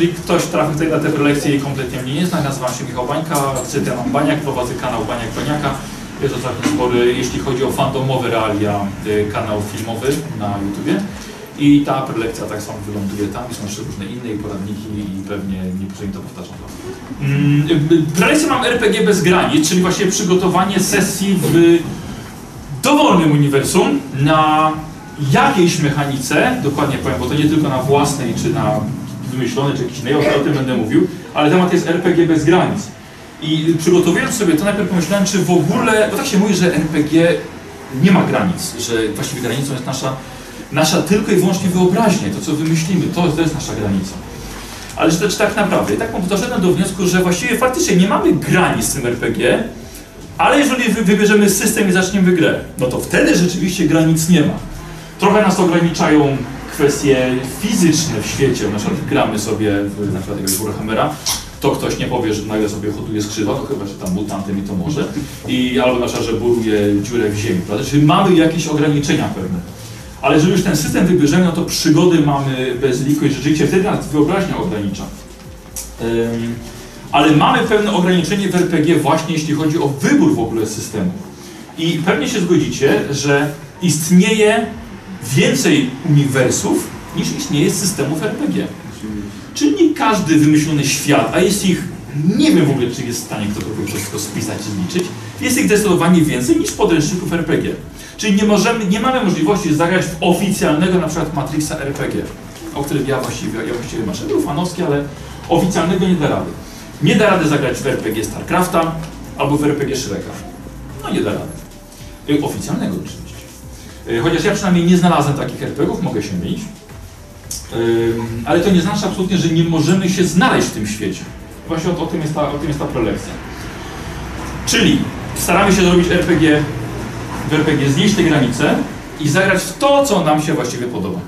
jeżeli ktoś trafił tutaj na tę prelekcję i kompletnie mnie nie zna, nazywam się Michał Bańka, Cytian Baniak, prowadzę kanał Baniak Baniaka. Jest to całkiem spory, jeśli chodzi o fandomowe realia, y, kanał filmowy na YouTubie. I ta prelekcja tak samo wyląduje tam, i są jeszcze różne inne i poradniki i pewnie niepotrzebnie to powtarzam. Mm, Prelekcję mam RPG bez granic, czyli właśnie przygotowanie sesji w dowolnym uniwersum na jakiejś mechanice, dokładnie powiem, bo to nie tylko na własnej, czy na wymyślonej, czy jakiejś innej, o tym będę mówił, ale temat jest RPG bez granic. I przygotowując sobie to, najpierw pomyślałem, czy w ogóle, bo tak się mówi, że RPG nie ma granic, że właściwie granicą jest nasza, nasza tylko i wyłącznie wyobraźnia, to co wymyślimy, to, to jest nasza granica. Ale czy, czy tak naprawdę? I tak doszedłem do wniosku, że właściwie faktycznie nie mamy granic z tym RPG, ale jeżeli wy- wybierzemy system i zaczniemy grę, no to wtedy rzeczywiście granic nie ma. Trochę nas ograniczają kwestie fizyczne w świecie, na przykład gramy sobie w na przykład jakiegoś Warhammera, to ktoś nie powie, że nagle sobie hoduje skrzydła, to chyba, że tam mutantem i to może, i albo na przykład, że buruje dziurę w ziemi, prawda? Czyli mamy jakieś ograniczenia pewne. Ale jeżeli już ten system wybierzemy, no to przygody mamy bez liku i rzeczywiście wtedy nas wyobraźnia ogranicza. Ym, ale mamy pewne ograniczenie w RPG właśnie jeśli chodzi o wybór w ogóle systemu. I pewnie się zgodzicie, że istnieje więcej uniwersów niż istnieje systemów RPG. Czyli nie każdy wymyślony świat, a jest ich, nie wiem w ogóle czy jest w stanie ktokolwiek wszystko spisać i liczyć, jest ich zdecydowanie więcej niż podręczników RPG. Czyli nie, możemy, nie mamy możliwości zagrać w oficjalnego na przykład Matrixa RPG, o którym ja właściwie, ja właściwie masz był fanowski, ale oficjalnego nie da rady. Nie da rady zagrać w RPG StarCrafta albo w RPG Shreka. No nie da rady. Y, Oficjalnego oczywiście. Y, Chociaż ja przynajmniej nie znalazłem takich RPGów, mogę się mylić. Ale to nie znaczy absolutnie, że nie możemy się znaleźć w tym świecie. Właśnie o, o, tym, jest ta, o tym jest ta prelekcja. Czyli staramy się zrobić RPG, w RPG znieść te granice i zagrać w to, co nam się właściwie podoba.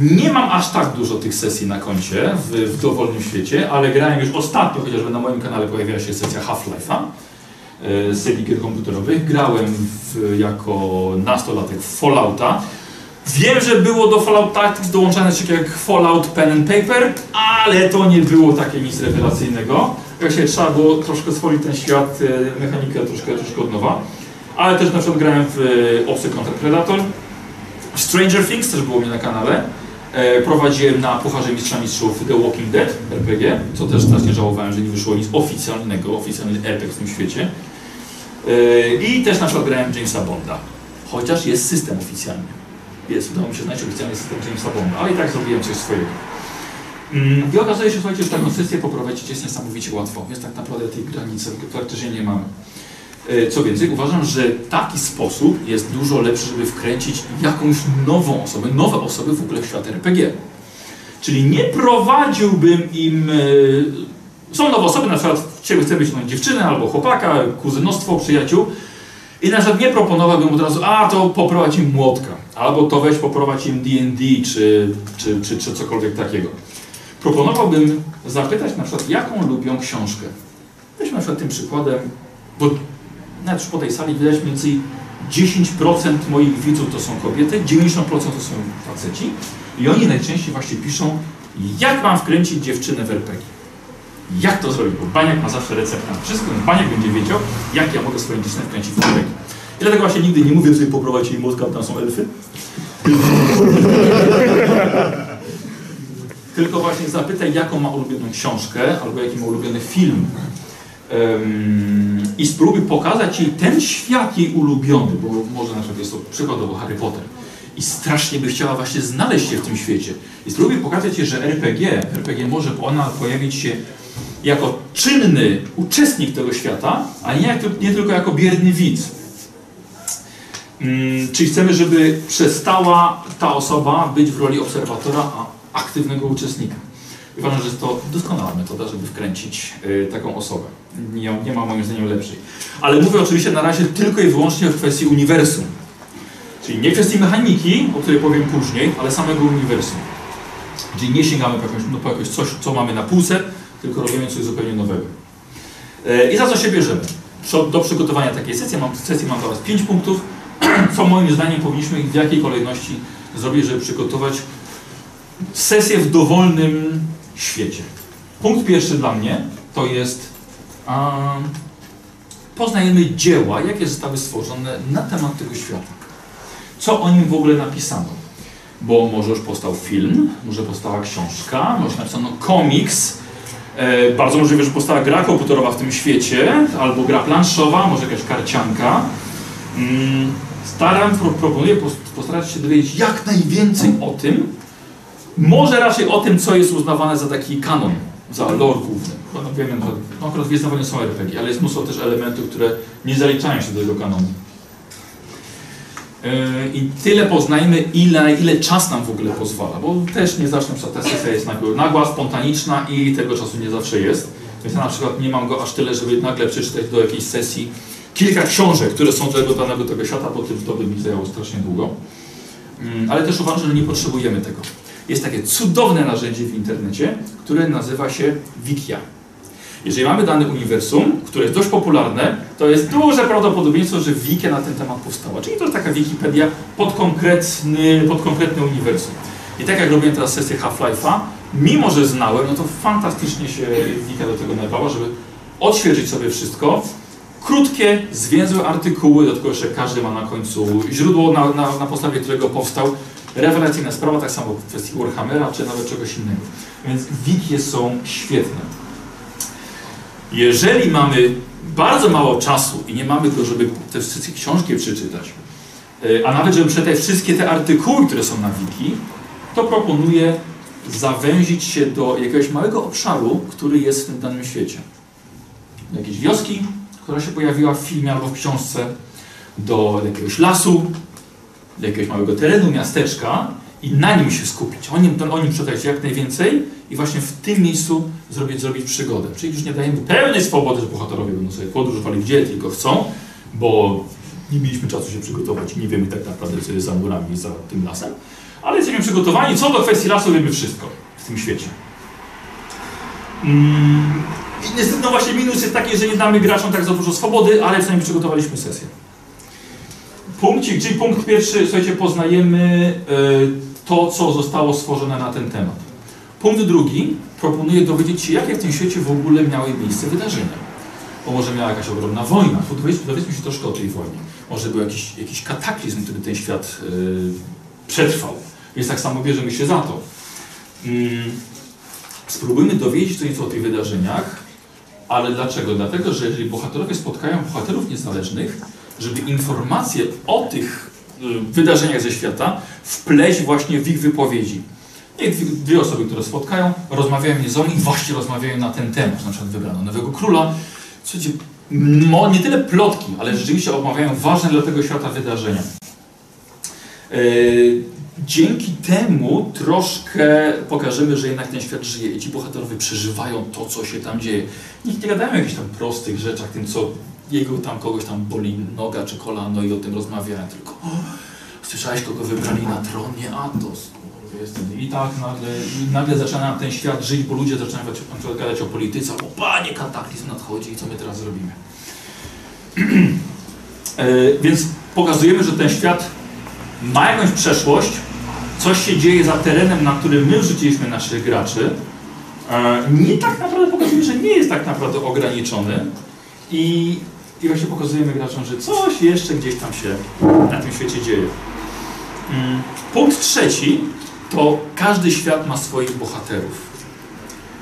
Nie mam aż tak dużo tych sesji na koncie w, w dowolnym świecie, ale grałem już ostatnio, chociażby na moim kanale pojawiła się sesja Half-Life'a e, serii gier komputerowych. Grałem w, jako nastolatek w Fallouta. Wiem, że było do Fallout Tactics dołączane coś jak Fallout Pen and Paper, ale to nie było takie nic rewelacyjnego. Właśnie trzeba było troszkę stworzyć ten świat, e, mechanikę troszkę, troszkę od nowa. Ale też na przykład grałem w e, Obcy Contra Predator. Stranger Things też było mnie na kanale. E, prowadziłem na Pucharze Mistrza Mistrzów The Walking Dead RPG, co też strasznie żałowałem, że nie wyszło nic oficjalnego, oficjalny RPG w tym świecie. E, I też na przykład grałem Jamesa Bonda, chociaż jest system oficjalny. Jest, udało mi się znaleźć oficjalny system Jamesa Bonda, ale i tak zrobiłem coś swojego. Mm, I okazuje się, słuchajcie, że taką sesję poprowadzić jest niesamowicie łatwo, więc tak naprawdę tej granicy praktycznie nie mamy. E, Co więcej, uważam, że taki sposób jest dużo lepszy, żeby wkręcić jakąś nową osobę, nowe osoby w ogóle w świat RPG. Czyli nie prowadziłbym im. e, Są nowe osoby, na przykład ciebie chce być no, dziewczynę albo chłopaka, kuzynostwo, przyjaciół. I na przykład nie proponowałbym od razu, a to poprowadź im młotka, albo to weź poprowadź im D&D, czy, czy, czy, czy cokolwiek takiego. Proponowałbym zapytać na przykład, jaką lubią książkę. Weźmy na przykład tym przykładem, bo nawet po tej sali widać mniej więcej 10% moich widzów to są kobiety, 90% to są faceci i oni najczęściej właśnie piszą, jak mam wkręcić dziewczynę w RPG. Jak to zrobić? Bo Baniak ma zawsze recept na wszystko, więc Baniak będzie wiedział, jak ja mogę swoją dziewczynę wkręcić w RPG. I dlatego właśnie nigdy nie mówię, sobie poprowadź jej mózg, a tam są elfy. Tylko właśnie zapytaj, jaką ma ulubioną książkę, albo jaki ma ulubiony film. Ym, I spróbuj pokazać jej ten świat jej ulubiony, bo może na przykład jest to przykładowo Harry Potter. I strasznie by chciała właśnie znaleźć się w tym świecie. I spróbuj pokazać jej, że RPG, RPG może ona pojawić się jako czynny uczestnik tego świata, a nie, nie tylko jako bierny widz. Mm, czyli chcemy, żeby przestała ta osoba być w roli obserwatora, a aktywnego uczestnika. Uważam, że jest to doskonała metoda, żeby wkręcić y, taką osobę. Nie, nie ma moim zdaniem lepszej. Ale mówię oczywiście na razie tylko i wyłącznie w kwestii uniwersum. Czyli nie kwestii mechaniki, o której powiem później, ale samego uniwersum. Czyli nie sięgamy po jakąś, no, po jakieś coś, co mamy na półce, tylko robimy coś zupełnie nowego. E, I za co się bierzemy? Do przygotowania takiej sesji mam, sesji mam teraz 5 punktów, co moim zdaniem powinniśmy w jakiej kolejności zrobić, żeby przygotować sesję w dowolnym świecie. Punkt pierwszy dla mnie to jest poznajemy dzieła, jakie zostały stworzone na temat tego świata. Co o nim w ogóle napisano? Bo może już powstał film, może powstała książka, może napisano komiks, bardzo możliwe, że powstała gra komputerowa w tym świecie, albo gra planszowa, może jakaś karcianka. Mm, staram, pro, proponuję postarać się dowiedzieć jak najwięcej o tym, może raczej o tym, co jest uznawane za taki kanon, za lore główny. No, wiemy, że no, akurat Wojny są RPG, ale jest mnóstwo też elementów, które nie zaliczają się do tego kanonu. Yy, I tyle poznajmy, ile, ile czas nam w ogóle pozwala, bo też nie zawsze ta sesja jest nagła, spontaniczna i tego czasu nie zawsze jest. Więc ja na przykład nie mam go aż tyle, żeby nagle przeczytać do jakiejś sesji kilka książek, które są do danego tego świata, bo to by mi zajęło strasznie długo. Yy, ale też uważam, że nie potrzebujemy tego. Jest takie cudowne narzędzie w internecie, które nazywa się Wikia. Jeżeli mamy dane uniwersum, które jest dość popularne, to jest duże prawdopodobieństwo, że wikia na ten temat powstała. Czyli to jest taka Wikipedia pod konkretny, pod konkretne uniwersum. I tak jak robiłem teraz sesję Half-Life'a, mimo że znałem, no to fantastycznie się Wika do tego nadawała, żeby odświeżyć sobie wszystko. Krótkie, zwięzłe artykuły, do tego jeszcze każdy ma na końcu źródło, na, na, na podstawie którego powstał. Rewelacyjna sprawa, tak samo w kwestii Warhammera, czy nawet czegoś innego. Więc wikie są świetne. Jeżeli mamy bardzo mało czasu i nie mamy go, żeby te wszystkie książki przeczytać, e, a nawet żeby przeczytać wszystkie te artykuły, które są na wiki, to proponuję zawęzić się do jakiegoś małego obszaru, który jest w tym danym świecie. Do jakiejś wioski, która się pojawiła w filmie albo w książce, do jakiegoś lasu, do jakiegoś małego terenu, miasteczka i na nim się skupić, o nim, o nim przeczytać jak najwięcej i właśnie w tym miejscu zrobić, zrobić przygodę. Czyli już nie dajemy pełnej swobody, że bohaterowie będą sobie podróżowali gdzie tylko chcą, bo nie mieliśmy czasu się przygotować i nie wiemy tak naprawdę, co jest za murami, za tym lasem, ale jesteśmy przygotowani. Co do kwestii lasu, wiemy wszystko w tym świecie. Mm, niestety, no właśnie minus jest taki, że nie damy graczom tak za dużo swobody, ale przynajmniej przygotowaliśmy sesję. Punkcik, czyli punkt pierwszy, słuchajcie, poznajemy y, to, co zostało stworzone na ten temat. Punkt drugi, proponuję dowiedzieć się, jakie w tym świecie w ogóle miały miejsce wydarzenia. Bo może miała jakaś ogromna wojna, dowiedzmy się troszkę o tej wojnie. Może był jakiś, jakiś kataklizm, który ten świat yy, przetrwał. Więc tak samo bierzemy się za to. Yy, spróbujmy dowiedzieć się nieco o tych wydarzeniach, ale dlaczego? Dlatego, że jeżeli bohaterowie spotkają bohaterów niezależnych, żeby informacje o tych y, wydarzeniach ze świata wpleść właśnie w ich wypowiedzi. Dwie osoby, które spotkają, rozmawiają ze mną i właśnie rozmawiają na ten temat. Na przykład wybrano nowego króla. Słuchajcie, nie tyle plotki, ale rzeczywiście omawiają ważne dla tego świata wydarzenia. Yy, dzięki temu troszkę pokażemy, że jednak ten świat żyje i ci bohaterowie przeżywają to, co się tam dzieje. Nikt nie gadają o jakichś tam prostych rzeczach, tym co jego tam kogoś tam boli noga czy kolano i o tym rozmawiają, tylko o, słyszałeś kogo wybrali na tronie, Atos. I tak nagle, nagle zaczyna ten świat żyć, bo ludzie zaczynają gadać o polityce, albo panie, kataklizm nadchodzi i co my teraz zrobimy. e, więc pokazujemy, że ten świat ma jakąś przeszłość, coś się dzieje za terenem, na którym my wrzuciliśmy naszych graczy. E, nie tak naprawdę pokazuje, że nie jest tak naprawdę ograniczony i, i właśnie pokazujemy graczom, że coś jeszcze gdzieś tam się na tym świecie dzieje. Mm. Punkt trzeci to każdy świat ma swoich bohaterów.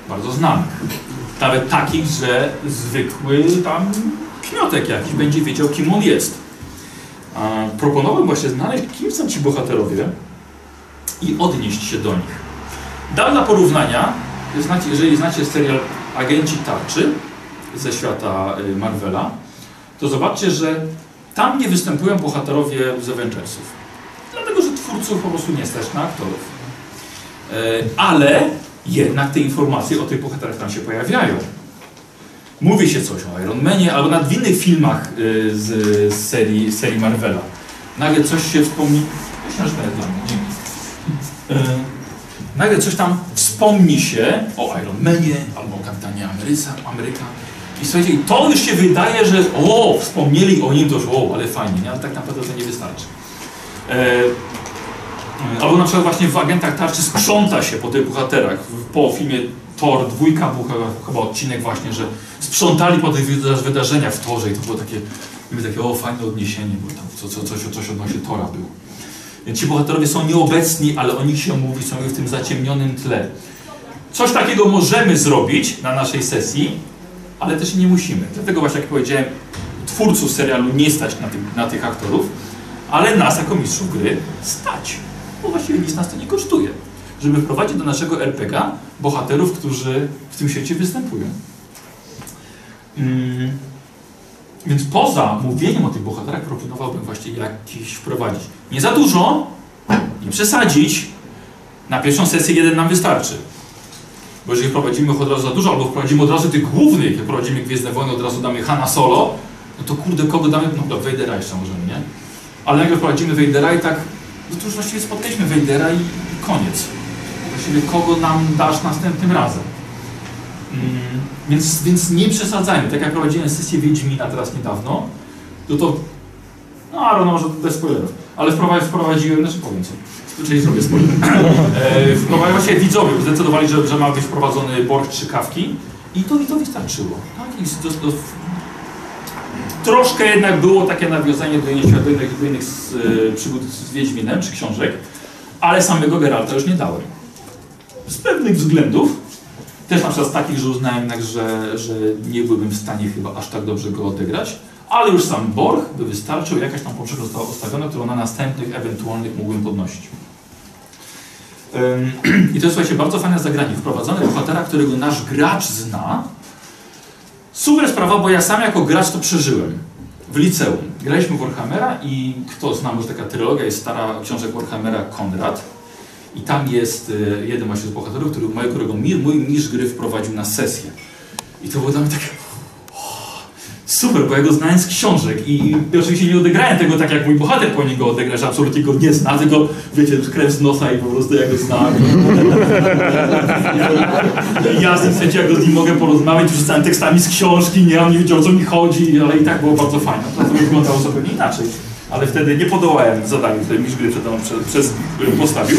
Bardzo znanych. Nawet takich, że zwykły tam kmiotek jakiś będzie wiedział, kim on jest. Proponowałem właśnie znaleźć, kim są ci bohaterowie i odnieść się do nich. Dam dla porównania, jeżeli znacie serial Agenci Tarczy ze świata y, Marvela, to zobaczcie, że tam nie występują bohaterowie z Avengersów. Dlatego, że twórców po prostu nie stać na aktorów. E, ale jednak te informacje o tych bohaterach tam się pojawiają. Mówi się coś o Iron Manie, albo nawet w innych filmach e, z, z serii, serii Marvela. Nagle coś się wspomni... Książka jest dla mnie, dzięki. E, nagle coś tam wspomni się o Iron Manie, albo o Kapitanie Ameryca, Ameryka. I słuchajcie, to już się wydaje, że o, wspomnieli o nim, to już o, ale fajnie, nie? ale tak naprawdę to nie wystarczy. Albo na przykład właśnie w Agentach Tarczy sprząta się po tych bohaterach. Po filmie Thor dwójka był chyba, chyba odcinek właśnie, że sprzątali po tych wyda- wydarzeniach w Torze i to było takie, mówię, takie o fajne odniesienie, bo tam co, co, coś, coś odnośnie Tora było. Ci bohaterowie są nieobecni, ale o nich się mówi, są w tym zaciemnionym tle. Coś takiego możemy zrobić na naszej sesji, ale też nie musimy. Dlatego właśnie, jak powiedziałem, twórców serialu nie stać na, tych- na tych aktorów, ale nas jako mistrzów gry stać. Bo właściwie nic nas to nie kosztuje. Żeby wprowadzić do naszego RPG bohaterów, którzy w tym świecie występują. Mm. Więc poza mówieniem o tych bohaterach proponowałbym właśnie jakiś wprowadzić. Nie za dużo, nie przesadzić. Na pierwszą sesję jeden nam wystarczy. Bo jeżeli wprowadzimy ich od razu za dużo, albo wprowadzimy od razu tych głównych, jak wprowadzimy Gwiezdne Wojny, od razu damy Hanna Solo, no to kurde, kogo damy? No dobra, Vadera jeszcze możemy, nie? Ale jak wprowadzimy Vadera i tak, no to już właściwie spotkaliśmy Vadera i koniec. Właściwie kogo nam dasz następnym razem? Mm, więc, więc nie przesadzajmy. Tak jak prowadziłem sesję Wiedźmina teraz niedawno, no to, no ale no może bez spoilerów, ale wprowadzi- wprowadziłem, znaczy powiem co, czyli zrobię spoiler. e, wprowadziłem, widzowie zdecydowali, że, że ma być wprowadzony borg trzy kawki i to, i to wystarczyło. Tak? I do, do, troszkę jednak było takie nawiązanie do innych, do innych, do innych z, e, przygód z Wiedźminem czy książek, ale samego Geralta już nie dałem. Z pewnych względów, też na przykład z takich, że uznałem jednak, że, że nie byłbym w stanie chyba aż tak dobrze go odegrać, ale już sam Borg by wystarczył, jakaś tam poprzeczka została ustawiona, którą na następnych ewentualnych mógłbym podnosić. I to jest słuchajcie, bardzo fajne zagranie. Wprowadzone bohatera, którego nasz gracz zna. Super sprawa, bo ja sam jako gracz to przeżyłem. W liceum. Graliśmy w Warhammera i kto zna, może taka trylogia jest stara książek Warhammera Konrad. I tam jest y, jeden właśnie z bohaterów, który, mojego, mi, mój mistrz gry wprowadził na sesję. I to było dla mnie takie super, bo ja go znałem z książek i, oczywiście nie odegrałem tego tak, jak mój bohater powinien go odegrać, że absolutnie go nie zna, tylko wiecie, krew z nosa i po prostu ja go znam. Ja z nim, słuchajcie, ja go z nim mogę porozmawiać, rzucałem tekstami z książki, nie, on nie wiedział o co mi chodzi, ale i tak było bardzo fajne. To wyglądało zupełnie inaczej. Ale wtedy nie podołałem zadaniu, które mistrz gry przed przez, przez, postawił.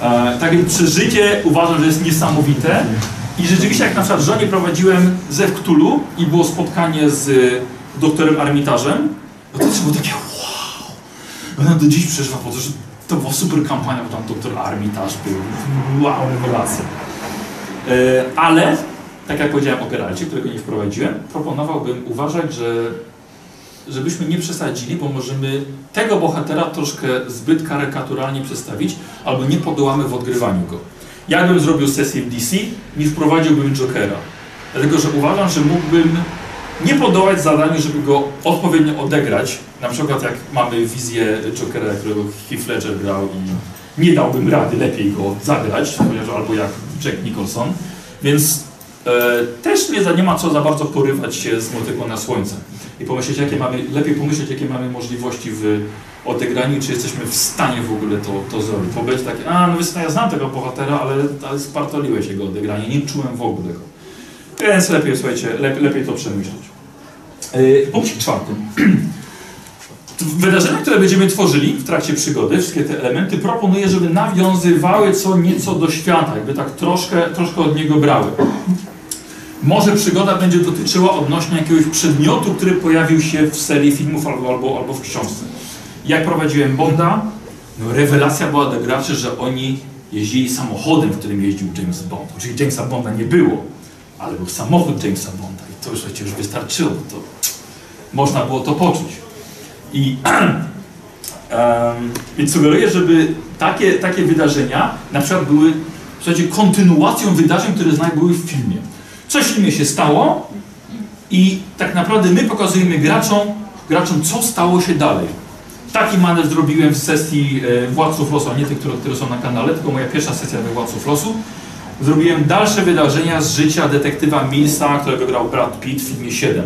E, tak więc przeżycie uważam, że jest niesamowite. I rzeczywiście, jak na przykład żonie prowadziłem ze Cthulhu i było spotkanie z y, doktorem Armitarzem, no to też było takie wow. Ona do dziś przeżywa po to, że to była super kampania, bo tam doktor Armitage był. Wow, rewelacja. E, ale, tak jak powiedziałem o Geralcie, którego nie wprowadziłem, proponowałbym uważać, że żebyśmy nie przesadzili, bo możemy tego bohatera troszkę zbyt karykaturalnie przedstawić, albo nie podołamy w odgrywaniu go. Jakbym zrobił sesję w DC, nie wprowadziłbym Jokera. Dlatego, że uważam, że mógłbym nie podołać zadaniu, żeby go odpowiednio odegrać. Na przykład jak mamy wizję Jokera, którego Heath Ledger grał i nie dałbym rady lepiej go zagrać, chociaż albo jak Jack Nicholson. Więc e, też nie, za- nie ma co za bardzo porywać się z motyką na słońce i pomyśleć, jakie mamy, lepiej pomyśleć, jakie mamy możliwości w odegraniu, czy jesteśmy w stanie w ogóle to, to zrobić. Bo być takie, a no wiesz, co, ja znam tego bohatera, ale, ale spartoliłeś jego odegranie, nie czułem w ogóle go. Więc lepiej, słuchajcie, lepiej, lepiej to przemyśleć. Yy, punkt czwarty. Wydarzenia, które będziemy tworzyli w trakcie przygody, wszystkie te elementy, proponuję, żeby nawiązywały co nieco do świata, jakby tak troszkę, troszkę od niego brały. Może przygoda będzie dotyczyła odnośnie jakiegoś przedmiotu, który pojawił się w serii filmów albo, albo, albo w książce. Jak prowadziłem Bonda, no rewelacja była dla graczy, że oni jeździli samochodem, w którym jeździł James Bond. Czyli Jamesa Bonda nie było, ale był samochód Jamesa Bonda i to już, już wystarczyło. To można było to poczuć. I em, więc sugeruję, żeby takie, takie wydarzenia na przykład były słuchajcie, kontynuacją wydarzeń, które były w filmie. Coś w filmie się stało i tak naprawdę my pokazujemy graczom, graczom co stało się dalej. Taki manewr zrobiłem w sesji e, Władców Losu, a nie tych, które, które są na kanale, tylko moja pierwsza sesja we Władców Losu. Zrobiłem dalsze wydarzenia z życia detektywa Millsa, którego grał Brad Pitt w filmie 7.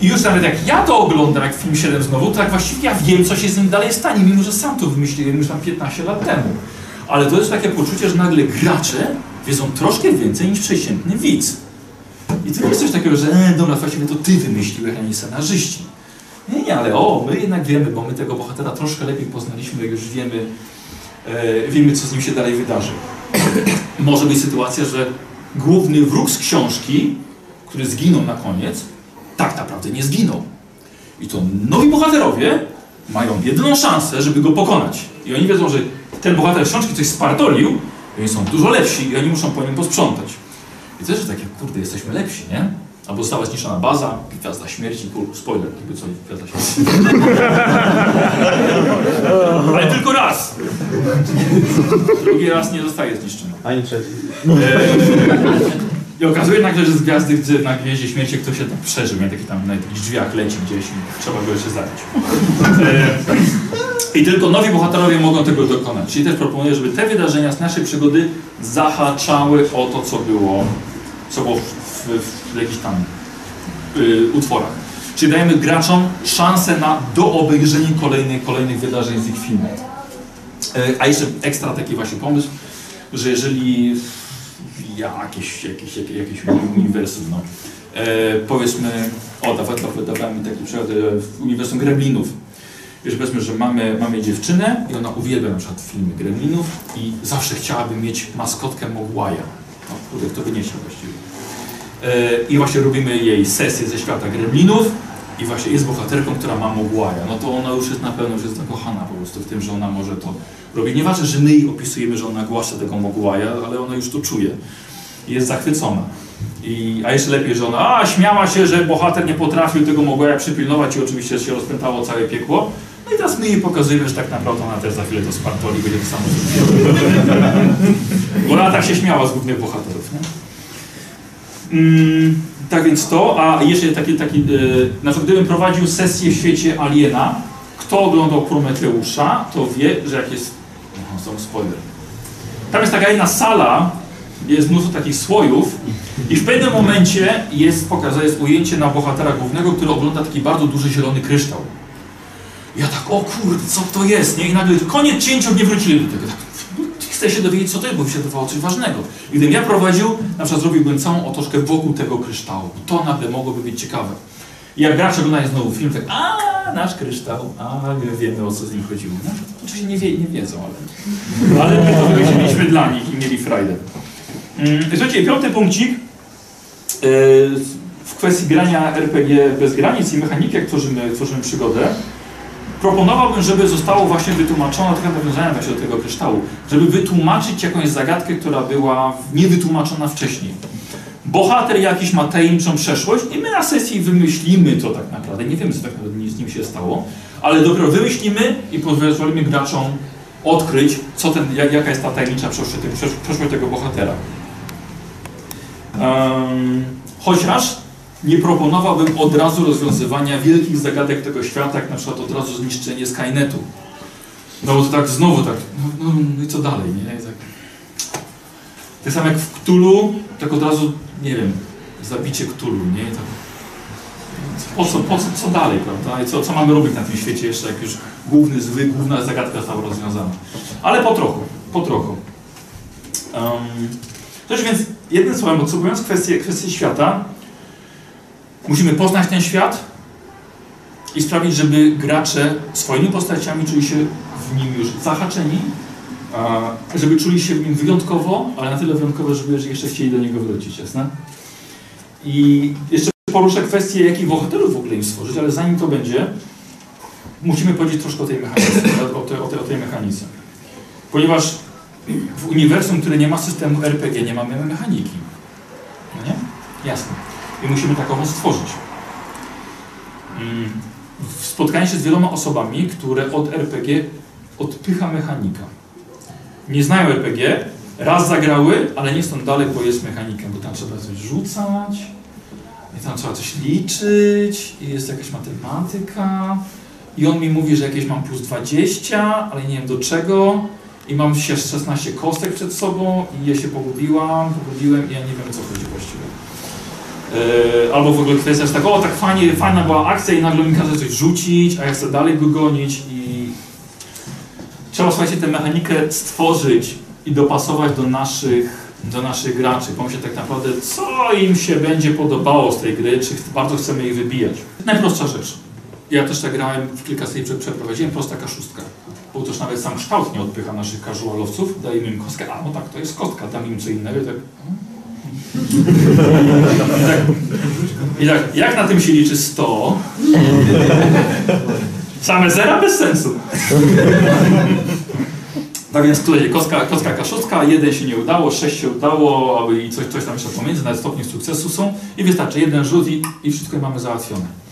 I już nawet jak ja to oglądam, jak film 7 znowu, to tak właściwie ja wiem, co się z nim dalej stanie, mimo że sam to wymyśliłem już tam 15 lat temu. Ale to jest takie poczucie, że nagle gracze wiedzą troszkę więcej niż przeciętny widz. I to jest coś takiego, że e, dobra, właściwie to ty wymyśliłeś, a nie scenarzyści. Nie, nie, ale o, my jednak wiemy, bo my tego bohatera troszkę lepiej poznaliśmy, już wiemy, e, wiemy co z nim się dalej wydarzy. Może być sytuacja, że główny wróg z książki, który zginął na koniec, tak naprawdę nie zginął. I to nowi bohaterowie mają jedyną szansę, żeby go pokonać. I oni wiedzą, że ten bohater książki coś spartolił, i oni są dużo lepsi i oni muszą po nim posprzątać. I też jest takie, kurde, jesteśmy lepsi, nie? Albo została zniszczona baza, gwiazda śmierci, kur, spoiler, jakby co, gwiazda śmierci. Ale tylko raz! Drugi raz nie zostaje zniszczona. Ani trzeci. E, I okazuje nagle, że z gwiazdy gdzie na gwieździe śmierci ktoś się tam przeżył, nie? taki tam na jakichś drzwiach leci gdzieś i trzeba go jeszcze zabić. E, I tylko nowi bohaterowie mogą tego dokonać. Czyli też proponuję, żeby te wydarzenia z naszej przygody zahaczały o to, co było, co było w, jakichś tam y, utworach. Czyli dajemy graczom szansę na doobejrzenie kolejnych, kolejnych wydarzeń z ich filmu. E, a jeszcze ekstra taki właśnie pomysł, że jeżeli jakieś, jakieś, jakieś uniwersum, no, e, powiedzmy, o, dawałem, mi taki przykład e, uniwersum Gremlinów. Wiesz, powiedzmy, że mamy, mamy dziewczynę i ona uwielbia na przykład filmy Gremlinów i zawsze chciałaby mieć maskotkę Mogwaja. No, kurde, kto by nie chciał właściwie. I właśnie robimy jej sesję ze świata Gremlinów i właśnie jest bohaterką, która ma Mogwaja. No to ona już jest na pewno już jest zakochana po prostu w tym, że ona może to robić. Nieważne, że my jej opisujemy, że ona głaszcza tego Mogwaja, ale ona już to czuje. I jest zachwycona. I, a jeszcze lepiej, że ona a, śmiała się, że bohater nie potrafił tego Mogwaja przypilnować i oczywiście się rozpętało całe piekło. No i teraz my jej pokazujemy, że tak naprawdę ona też za chwilę to spartoli będzie to samo. Bo ona tak się śmiała z głównych bohaterów. Nie? Mm, tak więc to, a jeszcze taki, taki yy, gdybym prowadził sesję w świecie Aliena, kto oglądał Prometeusza, to wie, że jak jest... Aha, znowu spoiler. Tam jest taka jedna sala, jest mnóstwo takich słojów i w pewnym momencie jest pokazane, jest ujęcie na bohatera głównego, który ogląda taki bardzo duży zielony kryształ. Ja tak, o kurde, co to jest, nie? I nagle koniec cięcia, nie wrócili do tego. Tak, chcę się dowiedzieć, co to jest, bo mi się wydawało coś ważnego. I gdybym ja prowadził, na przykład zrobiłbym całą otoczkę wokół tego kryształu. To nagle mogłoby być ciekawe. I jak gracze oglądają znowu film, tak, a nasz kryształ, a my wiemy o co z nim chodziło. No, oczywiście nie, wie, nie wiedzą, ale, ale my to wymyśliliśmy dla nich i mieli frajdę. Mm, słuchajcie, piąty punkcik. Yy, w kwestii grania RPG bez granic i mechaniki, jak tworzymy, tworzymy przygodę, proponowałbym, żeby zostało właśnie wytłumaczone, trochę nawiązania właśnie do tego kryształu, żeby wytłumaczyć jakąś zagadkę, która była niewytłumaczona wcześniej. Bohater jakiś ma tajemniczą przeszłość i my na sesji wymyślimy to tak naprawdę. Nie wiemy, co tak naprawdę z nim się stało, ale dopiero wymyślimy i pozwolimy graczom odkryć, co ten, jak, jaka jest ta tajemnicza przeszłość, przeszłość tego bohatera. Um, chociaż nie proponowałbym od razu rozwiązywania wielkich zagadek tego świata, jak na przykład od razu zniszczenie Skynetu. No bo to tak znowu tak, no, no, no i co dalej, nie? Tak. tak samo jak w Cthulhu, tak od razu, nie wiem, zabicie Cthulhu, nie? Tak, po co, po co, co dalej, prawda? I co, co mamy robić na tym świecie jeszcze, jak już główny zły, główna zagadka została rozwiązana. Ale po trochu, po trochu. Um, więc, jednym słowem, podsumowując kwestię, kwestię świata, Musimy poznać ten świat i sprawić, żeby gracze swoimi postaciami czuli się w nim już zahaczeni, żeby czuli się w nim wyjątkowo, ale na tyle wyjątkowo, żeby jeszcze chcieli do niego wrócić, jasne? I jeszcze poruszę kwestię, jakich bohaterów w ogóle im stworzyć, ale zanim to będzie, musimy powiedzieć troszkę o tej mechanice, o, te, o, te, o tej mechanice. Ponieważ w uniwersum, które nie ma systemu RPG, nie mamy mechaniki. No nie? Jasne i musimy takową stworzyć. Mm, spotkanie się z wieloma osobami, które od RPG odpycha mechanika. Nie znają RPG, raz zagrały, ale nie są dalej, bo jest mechanikiem, bo tam trzeba coś rzucać, i tam trzeba coś liczyć, i jest jakaś matematyka, i on mi mówi, że jakieś mam plus 20, ale nie wiem do czego, i mam 16 kostek przed sobą, i ja się pogubiłam, pogubiłem, i ja nie wiem, co chodzi właściwie. Yy, albo w ogóle kwestia jest taka, o tak fajnie, fajna była akcja i nagle mi każe coś rzucić, a ja chcę dalej go gonić i trzeba słuchajcie tę mechanikę stworzyć i dopasować do naszych, do naszych graczy, pomyśleć tak naprawdę co im się będzie podobało z tej gry, czy bardzo chcemy ich wybijać. Najprostsza rzecz. Ja też tak grałem, kilka sobie przeprowadziłem, prosta kaszustka. Bo też nawet sam kształt nie odpycha naszych casualowców. Dajemy im kostkę, a no tak, to jest kostka, dam im co innego tak... I tak, i tak jak na tym się liczy 100? Same zera bez sensu. Tak więc tutaj kostka, kostka kaszustka, jeden się nie udało, sześć się udało i coś, coś tam jeszcze pomiędzy, nawet stopnie sukcesu są i wystarczy jeden rzut i, i wszystko mamy załatwione.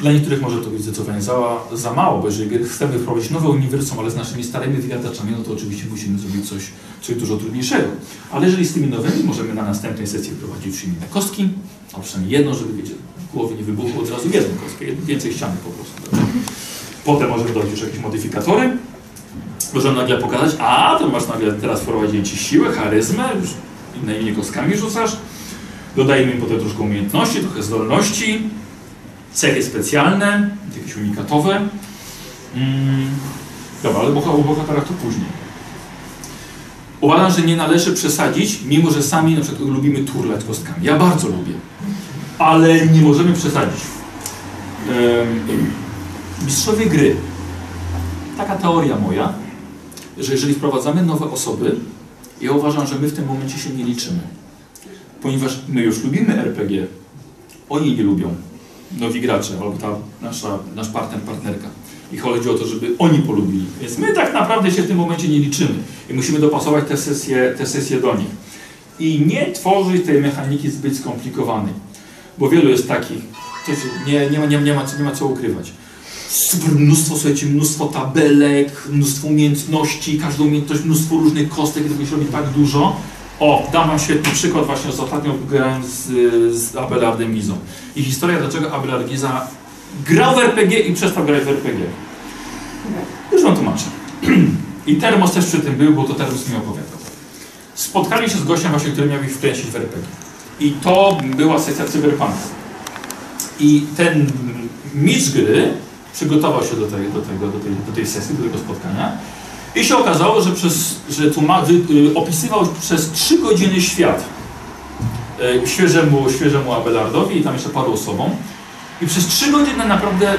Dla niektórych może to być zdecydowanie za, za mało, bo jeżeli chcemy wprowadzić nowe uniwersum, ale z naszymi starymi wyjadaczami, no to oczywiście musimy zrobić coś, coś dużo trudniejszego. Ale jeżeli z tymi nowymi możemy na następnej sesji wprowadzić już inne kostki, a przynajmniej jedno, żeby wiecie, głowy nie wybuchło od razu jedną kostkę, więcej ściany po prostu. Potem możemy dodać już jakieś modyfikatory, możemy nagle pokazać, a to masz nagle teraz wprowadzić ci siłę, charyzmę, już innymi kostkami rzucasz, dodajemy im potem troszkę umiejętności, trochę zdolności, cechy specjalne, jakieś unikatowe. Mm, dobra, ale o bohaterach to później. Uważam, że nie należy przesadzić, mimo że sami na przykład lubimy turlać kostkami. Ja bardzo lubię, ale nie możemy przesadzić. Um, mistrzowie gry. Taka teoria moja, że jeżeli wprowadzamy nowe osoby, ja uważam, że my w tym momencie się nie liczymy. Ponieważ my już lubimy RPG, oni nie lubią nowi gracze, albo ta nasza, nasz partner, partnerka. I chodzi o to, żeby oni polubili. Więc my tak naprawdę się w tym momencie nie liczymy i musimy dopasować te sesje, te sesje do nich. I nie tworzyć tej mechaniki zbyt skomplikowanej, bo wielu jest takich, nie, nie, ma, nie, nie, ma, nie ma co ukrywać. Super mnóstwo, słuchajcie, mnóstwo tabelek, mnóstwo umiejętności, każdą umiejętność, mnóstwo różnych kostek, gdyby się robi tak dużo, o, dam wam świetny przykład właśnie z ostatnio grałem z, z Abelardem Gizą. I historia, dlaczego Abelard Giza grał w RPG i przestał grać w RPG. Już wam tłumaczę. I Termos też przy tym był, bo to Termos mi opowiadał. Spotkali się z gościem właśnie, który miał ich wkręcić w RPG. I to była sesja cyberpunk. I ten mistrz gry przygotował się do tej, do, tego, do, tej, do tej sesji, do tego spotkania i się okazało, że, przez, że y, opisywał przez 3 godziny świat y, świeżemu, świeżemu Abelardowi i tam jeszcze paru osobom. I przez 3 godziny naprawdę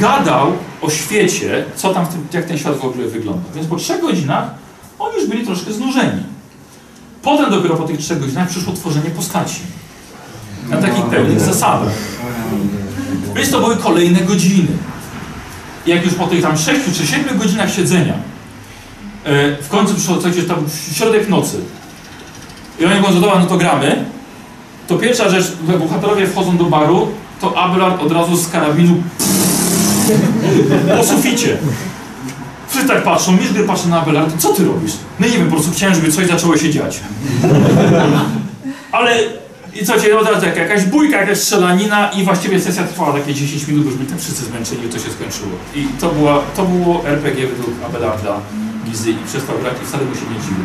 gadał o świecie, co tam, tym, jak ten świat w ogóle wygląda. Więc po 3 godzinach oni już byli troszkę znużeni. Potem dopiero po tych 3 godzinach przyszło tworzenie postaci. Na takich pełnych zasadach. Więc to były kolejne godziny. I jak już po tych tam 6 czy 7 godzinach siedzenia E, w końcu przyszło coś, tam środek nocy. I oni mówią, dobra, no to gramy. To pierwsza rzecz, bohaterowie wchodzą do baru, to Abelard od razu z karabinu po suficie. Wszyscy tak patrzą, Miszgry patrzy na Abelard, co ty robisz? No nie wiem, po prostu chciałem, żeby coś zaczęło się dziać. Ale i co cię, od razu jakaś bójka, jakaś strzelanina i właściwie sesja trwała takie 10 minut, już byli tak wszyscy zmęczeni to się skończyło. I to, była, to było RPG według Abelarda Gizy i przestał grać i wcale mu się nie dziwił.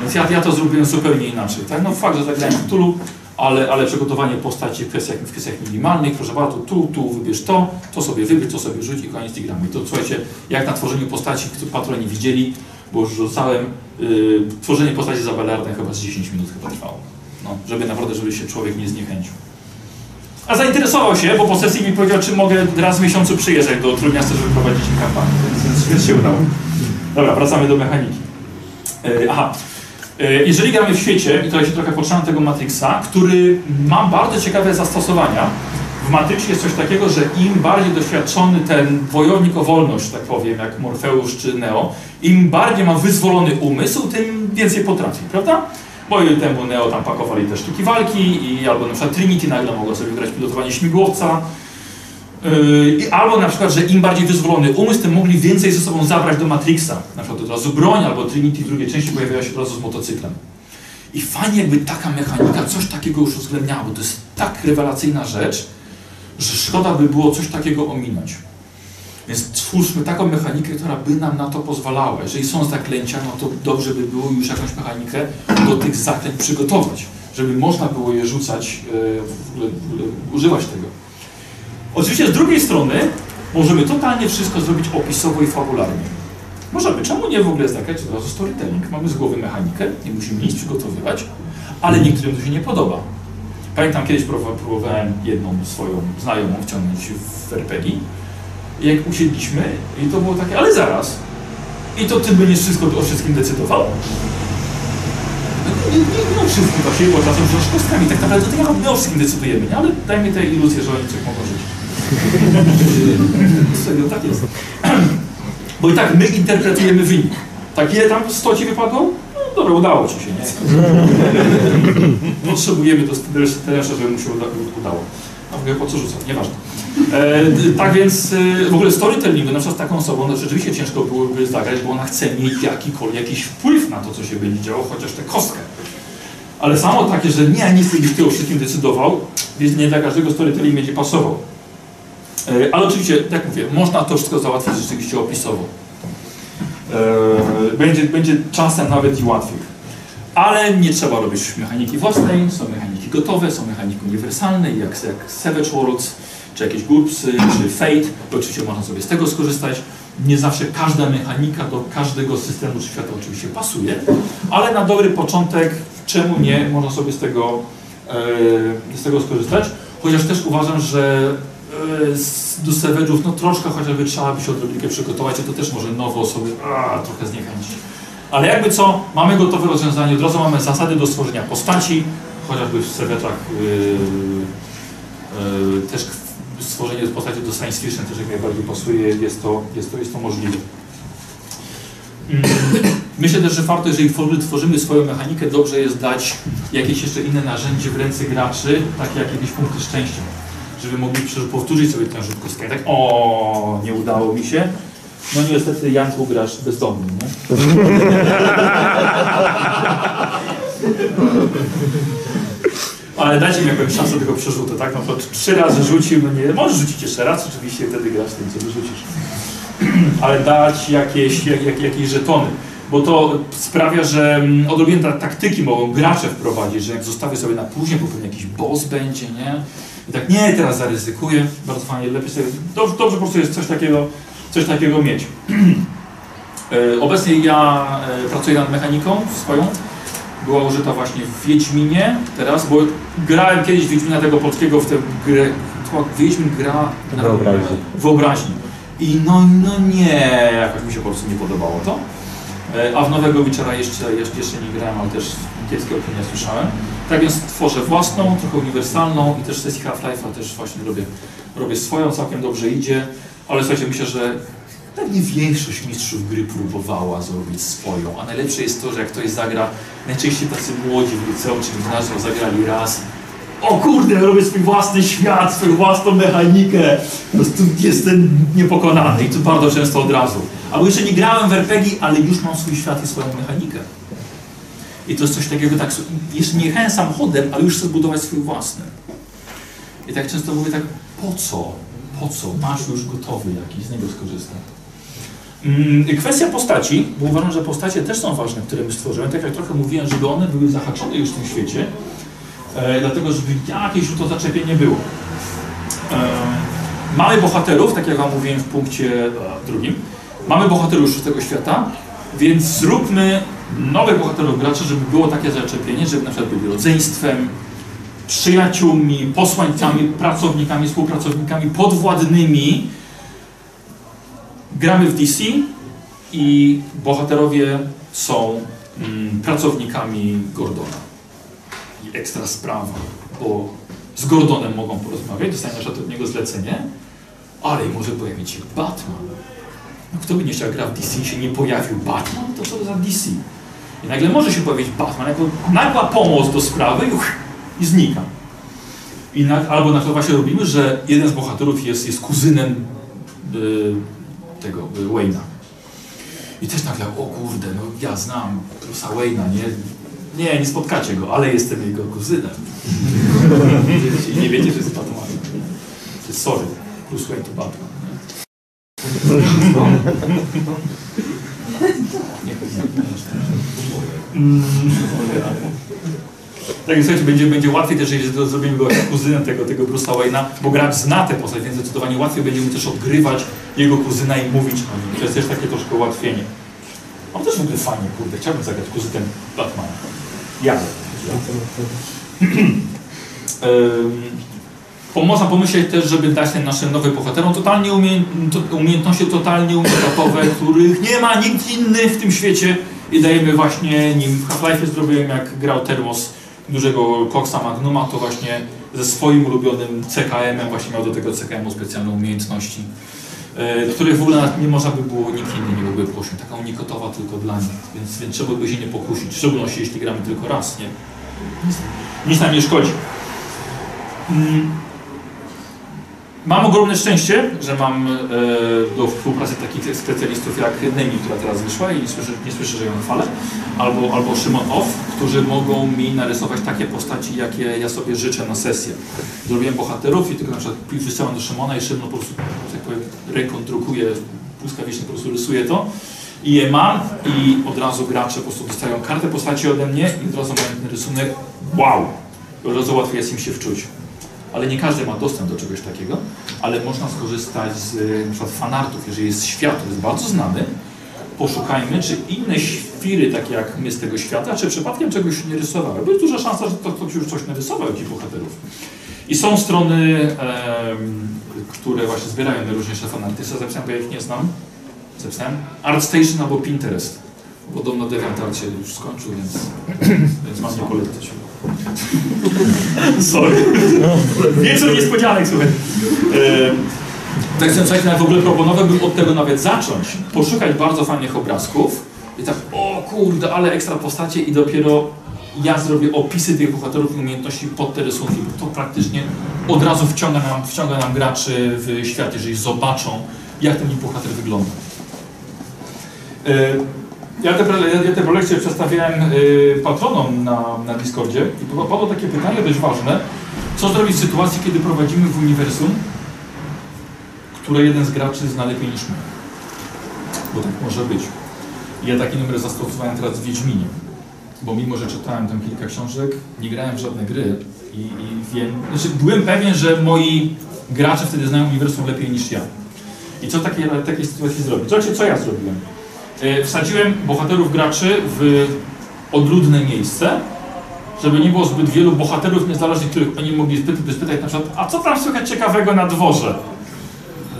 Więc ja, ja to zrobiłem zupełnie inaczej. Tak? No fakt, że zagrałem w Tulu, ale, ale przygotowanie postaci w kwestiach, w kwestiach minimalnych, proszę bardzo, tu, tu wybierz to, to sobie wybierz, to sobie rzuć i koniec i gramy. I to słuchajcie, jak na tworzeniu postaci, które patroni widzieli, bo rzucałem, yy, tworzenie postaci za Ballardem chyba z 10 minut chyba trwało. No, żeby naprawdę, żeby się człowiek nie zniechęcił. A zainteresował się, bo po sesji mi powiedział, czy mogę raz w miesiącu przyjeżdżać do Trójmiasta, żeby prowadzić kampanię, więc, więc się udało. Dobra, wracamy do mechaniki. Yy, aha. Yy, jeżeli gramy w świecie, i tutaj się trochę potrzebam tego Matrixa, który ma bardzo ciekawe zastosowania. W Matrixie jest coś takiego, że im bardziej doświadczony ten wojownik o wolność, tak powiem, jak Morfeusz czy Neo, im bardziej ma wyzwolony umysł, tym więcej potrafi, prawda? Bo temu Neo tam pakowali te sztuki walki i albo na przykład Trinity nagle mogło sobie grać pilotowanie śmigłowca, Yy, albo na przykład, że im bardziej wyzwolony umysł, tym mogli więcej ze sobą zabrać do Matrixa. Na przykład od razu broń, albo Trinity w drugiej części pojawiała się od razu z motocyklem. I fajnie jakby taka mechanika coś takiego już uwzględniała, bo to jest tak rewelacyjna rzecz, że szkoda by było coś takiego ominąć. Więc twórzmy taką mechanikę, która by nam na to pozwalała. Jeżeli są zaklęcia, no to dobrze by było już jakąś mechanikę do tych zaklęć przygotować, żeby można było je rzucać, yy, w ogóle, w ogóle używać tego. Oczywiście z drugiej strony możemy totalnie wszystko zrobić opisowo i fabularnie. Możemy, czemu nie w ogóle zagrać od razu storytelling? Mamy z głowy mechanikę, nie musimy nic przygotowywać, ale niektórym to się nie podoba. Pamiętam kiedyś próbowa- próbowałem jedną swoją znajomą wciągnąć w RPG. Jak usiedliśmy i to było takie, ale zaraz. I to ty będziesz wszystko o wszystkim decydował? No, Nie, nie, nie o wszystkim właśnie, bo czasem rzucasz kostkami. Tak naprawdę to ja, o wszystkim decydujemy, nie? Ale dajmy tę iluzję, że oni coś mogą żyć. Serio, tak jest. Bo i tak my interpretujemy wynik. Tak ile tam 100 ci wypadło? No dobra, udało ci się, nie? Potrzebujemy to teraz, żeby mu się uda, udało. A w ogóle po co rzucam? Nieważne. E, tak więc e, w ogóle storytellingu na przykład z taką osobą no, rzeczywiście ciężko byłoby zagrać, bo ona chce mieć jakikolwiek jakiś wpływ na to, co się będzie działo, chociaż tę kostkę. Ale samo takie, że nie, nie chcę, byś ty o wszystkim decydował, więc nie dla każdego storytelling będzie pasował. E, ale oczywiście, jak mówię, można to wszystko załatwić rzeczywiście opisowo. E, będzie, będzie czasem nawet i łatwiej. Ale nie trzeba robić mechaniki własnej, są mechaniki gotowe, są mechaniki uniwersalne, jak, jak Savage Worlds, czy jakieś GURPSy, czy Fate, oczywiście można sobie z tego skorzystać. Nie zawsze każda mechanika do każdego systemu czy świata oczywiście pasuje, ale na dobry początek, czemu nie, można sobie z tego, e, z tego skorzystać. Chociaż też uważam, że do Savage'ów no troszkę chociażby trzeba by się odrobinkę przygotować, to też może nowe osoby a, trochę zniechęcić. Ale jakby co, mamy gotowe rozwiązanie, od razu mamy zasady do stworzenia postaci, chociażby w Savage'ach yy, yy, też stworzenie postaci do science fiction też jak najbardziej pasuje, jest to, jest to, jest to możliwe. Mm, Myślę też, że warto, jeżeli tworzymy swoją mechanikę, dobrze jest dać jakieś jeszcze inne narzędzie w ręce graczy, takie jak jakieś punkty szczęścia, żeby mogli powtórzyć sobie tę rzut kostkę. Tak, o, nie udało mi się. No niestety Janku grasz bezdomny, nie? Ale dajcie mi jakąś szansę tego przerzutu, tak? No to trzy razy rzucił, no nie, możesz rzucić jeszcze raz, oczywiście wtedy grasz tym, co wyrzucisz. Ale dać jakieś, jak, jak, jakieś żetony, bo to sprawia, że mm, odrobinę ta- taktyki mogą gracze wprowadzić, że jak zostawię sobie na później, bo pewnie jakiś boss będzie, nie? I tak, nie, teraz zaryzykuję, bardzo fajnie, lepiej sobie, dobrze, dobrze po prostu jest coś takiego, coś takiego mieć. E, Obecnie ja e, pracuję nad mechaniką swoją. Była użyta właśnie w Wiedźminie teraz, bo grałem kiedyś Wiedźmina tego polskiego w tę grę. Wiedźmin gra na Wyobraźni. wyobraźni. I no, no nie, jakoś mi się po prostu nie podobało to. E, A w nowego Witchera jeszcze, jeszcze, jeszcze nie grałem, ale też kiepskie opinie słyszałem. Tak więc tworzę własną, trochę uniwersalną i też sesji Half-Life'a też właśnie robię, robię swoją, całkiem dobrze idzie. Ale słuchajcie, myślę, że pewnie większość mistrzów gry próbowała zrobić swoją, a najlepsze jest to, że jak ktoś zagra, najczęściej tacy młodzi w liceum czy gimnazjum zagrali raz, o kurde, robię swój własny świat, swoją własną mechanikę, po prostu jestem niepokonany i to bardzo często od razu. Albo jeszcze nie grałem w RPG, ale już mam swój świat i swoją mechanikę. I to jest coś takiego, tak, jeszcze nie jechałem samochodem, ale już chcę zbudować swój własny. I tak często mówię tak, po co? Po co? Masz już gotowy jakiś, z niego skorzystaj. Mm, Kwestia postaci, bo uważam, że postacie też są ważne, które my stworzymy. Tak jak trochę mówiłem, żeby one były zahaczone już w tym świecie, e, dlatego żeby jakieś to zaczepienie było. E, mamy bohaterów, tak jak Wam mówiłem w punkcie e, drugim. Mamy bohaterów z tego świata, więc zróbmy nowych bohaterów graczy, żeby było takie zaczepienie, żeby na przykład byli rodzeństwem, przyjaciółmi, posłańcami, pracownikami, współpracownikami, podwładnymi. Gramy w DC i bohaterowie są mm, pracownikami Gordona. I ekstra sprawa, bo z Gordonem mogą porozmawiać, przykład od niego zlecenie, ale może pojawić się Batman. No, kto by nie chciał grać w DC się nie pojawił Batman, to co za DC? I nagle może się pojawić Batman jako nagła pomoc do sprawy uch, i znika. I na, albo na przykład właśnie robimy, że jeden z bohaterów jest, jest kuzynem y, tego y, Wayne'a. I też nagle, o kurde, no ja znam Bruce'a Wayne'a, nie? Nie, nie spotkacie go, ale jestem jego kuzynem. I nie wiecie, że jest Batmanem. nie? Sorry, Bruce Wayne to Batman. Nie? Nie, Mm. Tak, słuchajcie, będzie, będzie łatwiej też, jeżeli zrobimy go kuzynem tego, tego Bruce'a Wayne'a, bo gracz zna tę postać, więc zdecydowanie łatwiej będzie mu też odgrywać jego kuzyna i mówić o nim. To jest też takie troszkę ułatwienie. On też w ogóle fajnie, kurde, chciałbym zagrać kuzynem Batmana. Ja. Bo można pomyśleć też, żeby dać ten naszym nowym bohaterom totalnie umie to, umiejętności totalnie umiejętnościowe, których nie ma nikt inny w tym świecie i dajemy właśnie nim w Half-Life zrobiłem jak grał Termos dużego Coxa Magnuma, to właśnie ze swoim ulubionym CKM-em właśnie miał do tego CKM-u specjalne umiejętności, e, których w ogóle nie można by było nikt inny nie mógłby prosić, taka unikotowa tylko dla nich, więc, więc trzeba by się nie pokusić, w szczególności jeśli gramy tylko raz, nie? Nic, nic nam nie szkodzi. Mm. Mam ogromne szczęście, że mam e, do współpracy takich specjalistów jak Nemi, która teraz wyszła i nie słyszę, nie słyszę że ją chwalę, albo, albo Szymon Off, którzy mogą mi narysować takie postaci, jakie ja sobie życzę na sesję. Zrobiłem bohaterów i tylko na przykład wysyłam do Szymona i Szymon po prostu, tak powiem, rekontrukuje, błyskawicznie po prostu rysuje to i je mam i od razu gracze po prostu dostają kartę postaci ode mnie i od razu mają ten rysunek, wow! Od razu łatwiej jest im się wczuć ale nie każdy ma dostęp do czegoś takiego, ale można skorzystać z np. fanartów, jeżeli jest świat, który jest bardzo znany, poszukajmy, czy inne świry, takie jak my z tego świata, czy przypadkiem czegoś nie rysowały. Bo jest duża szansa, że ktoś już coś narysował, jakichś bohaterów. I są strony, które właśnie zbierają najróżniejsze fanarty. Co zapisałem, bo ja ich nie znam. Zapisałem ArtStation albo Pinterest. Podobno DeviantArt się już skończył, więc, więc mam nie polecać. Sorry. Więcej niespodzianek, słuchaj. tak chcę coś w ogóle proponowałbym od tego nawet zacząć. Poszukać bardzo fajnych obrazków i tak, o kurde, ale ekstra postacie i dopiero ja zrobię opisy tych bohaterów i umiejętności pod te rysunki, to praktycznie od razu wciąga nam, wciąga nam graczy w świat, jeżeli zobaczą, jak ten bohater wygląda. Ja te, ja te prelekcje przedstawiałem y, patronom na, na Discordzie i padło takie pytanie dość ważne. Co zrobić w sytuacji, kiedy prowadzimy w uniwersum, które jeden z graczy zna lepiej niż my? Bo tak może być. Ja taki numer zastosowałem teraz w Wiedźminie. Bo mimo, że czytałem tam kilka książek, nie grałem w żadne gry i, i wiem, znaczy byłem pewien, że moi gracze wtedy znają uniwersum lepiej niż ja. I co w takiej, takiej sytuacji zrobić? Zobaczcie, co ja zrobiłem. E, wsadziłem bohaterów graczy w odludne miejsce, żeby nie było zbyt wielu bohaterów niezależnych, których oni mogli spytać, spytać na przykład, a co tam słychać ciekawego na dworze?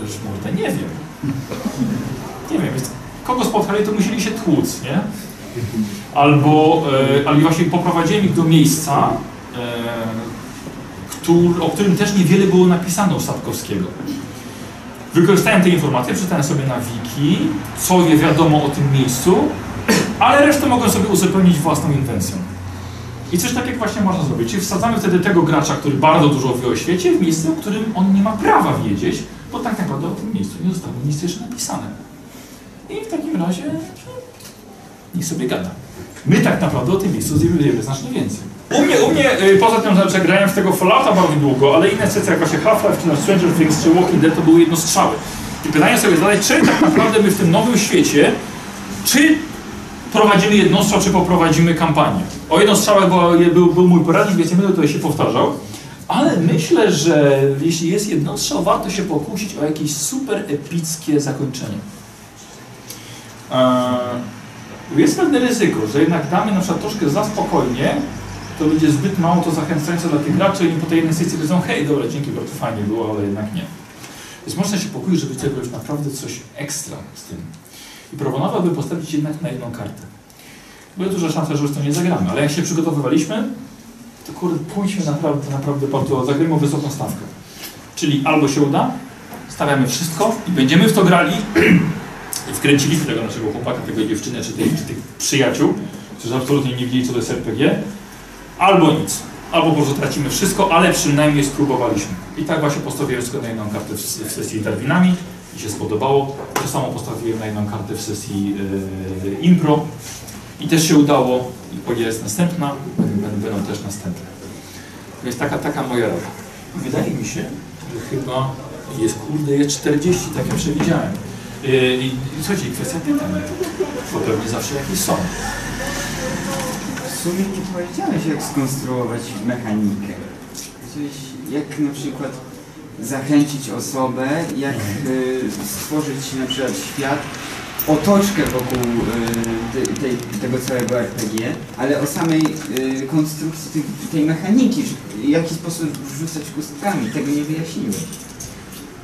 Już mówię, nie wiem. Nie wiem, kogo spotkali, to musieli się tłuc, nie? Albo, e, albo właśnie poprowadziłem ich do miejsca, e, o którym też niewiele było napisane u Sapkowskiego. Wykorzystałem te informacje, przeczytałem sobie na wiki, co je wiadomo o tym miejscu, ale resztę mogę sobie uzupełnić własną inwencją. I coś takiego właśnie można zrobić. Czyli wsadzamy wtedy tego gracza, który bardzo dużo wie o świecie, w miejsce, o którym on nie ma prawa wiedzieć, bo tak naprawdę o tym miejscu nie zostało nic jeszcze napisane. I w takim razie niech sobie gada. My tak naprawdę o tym miejscu wiemy znacznie więcej. U mnie, u mnie y, poza tym, że grałem w tego Fallouta bardzo długo, ale inne sesje jak właśnie Half-Life, czy na Stranger Things, czy Walking Dead to były jednostrzały. I pytanie sobie zadać, czy tak naprawdę my w tym nowym świecie, czy prowadzimy jednostrzał, czy poprowadzimy kampanię. O jednostrzałach był, był, był mój poradnik, więc nie będę tutaj się powtarzał. Ale myślę, że jeśli jest jednostrzał, warto się pokusić o jakieś super epickie zakończenie. Eee, jest pewne ryzyko, że jednak damy na przykład troszkę za spokojnie, to będzie zbyt mało to zachęcające dla tych graczy i po tej jednej sesji powiedzą, hej, dobra, dzięki, bardzo fajnie było, ale jednak nie. Więc można się pokoić, żeby zrobić naprawdę coś ekstra z tym. I proponowałbym postawić jednak na jedną kartę. Była duża szansa, że już to nie zagramy, ale jak się przygotowywaliśmy, to kurde, pójdźmy naprawdę, naprawdę bardzo, zagrajmy wysoką stawkę. Czyli albo się uda, stawiamy wszystko i będziemy w to grali i wkręciliśmy tego naszego chłopaka, tego dziewczynę, czy tych, czy tych przyjaciół, którzy absolutnie nie wiedzieli, co to jest RPG, albo nic. Albo może tracimy wszystko, ale przynajmniej spróbowaliśmy. I tak właśnie postawiłem jedną kartę w, sesji Darwinami i się spodobało. To samo postawiłem na jedną kartę w sesji yy, Impro i też się udało. I jest następna, będą, też następne. Jest taka, taka moja rada. Wydaje mi się, że chyba jest kurde, jest 40, tak jak przewidziałem. Yy, I słuchajcie, kwestia pytań, bo pewnie zawsze jakieś są sumie nie powiedziałeś, jak skonstruować mechanikę. jak na przykład zachęcić osobę, jak y, stworzyć na przykład świat, otoczkę wokół y, te- tej, tego całego RPG, ale o samej y, konstrukcji tej, tej mechaniki, w jaki sposób rzucać kostkami, tego nie wyjaśniłeś.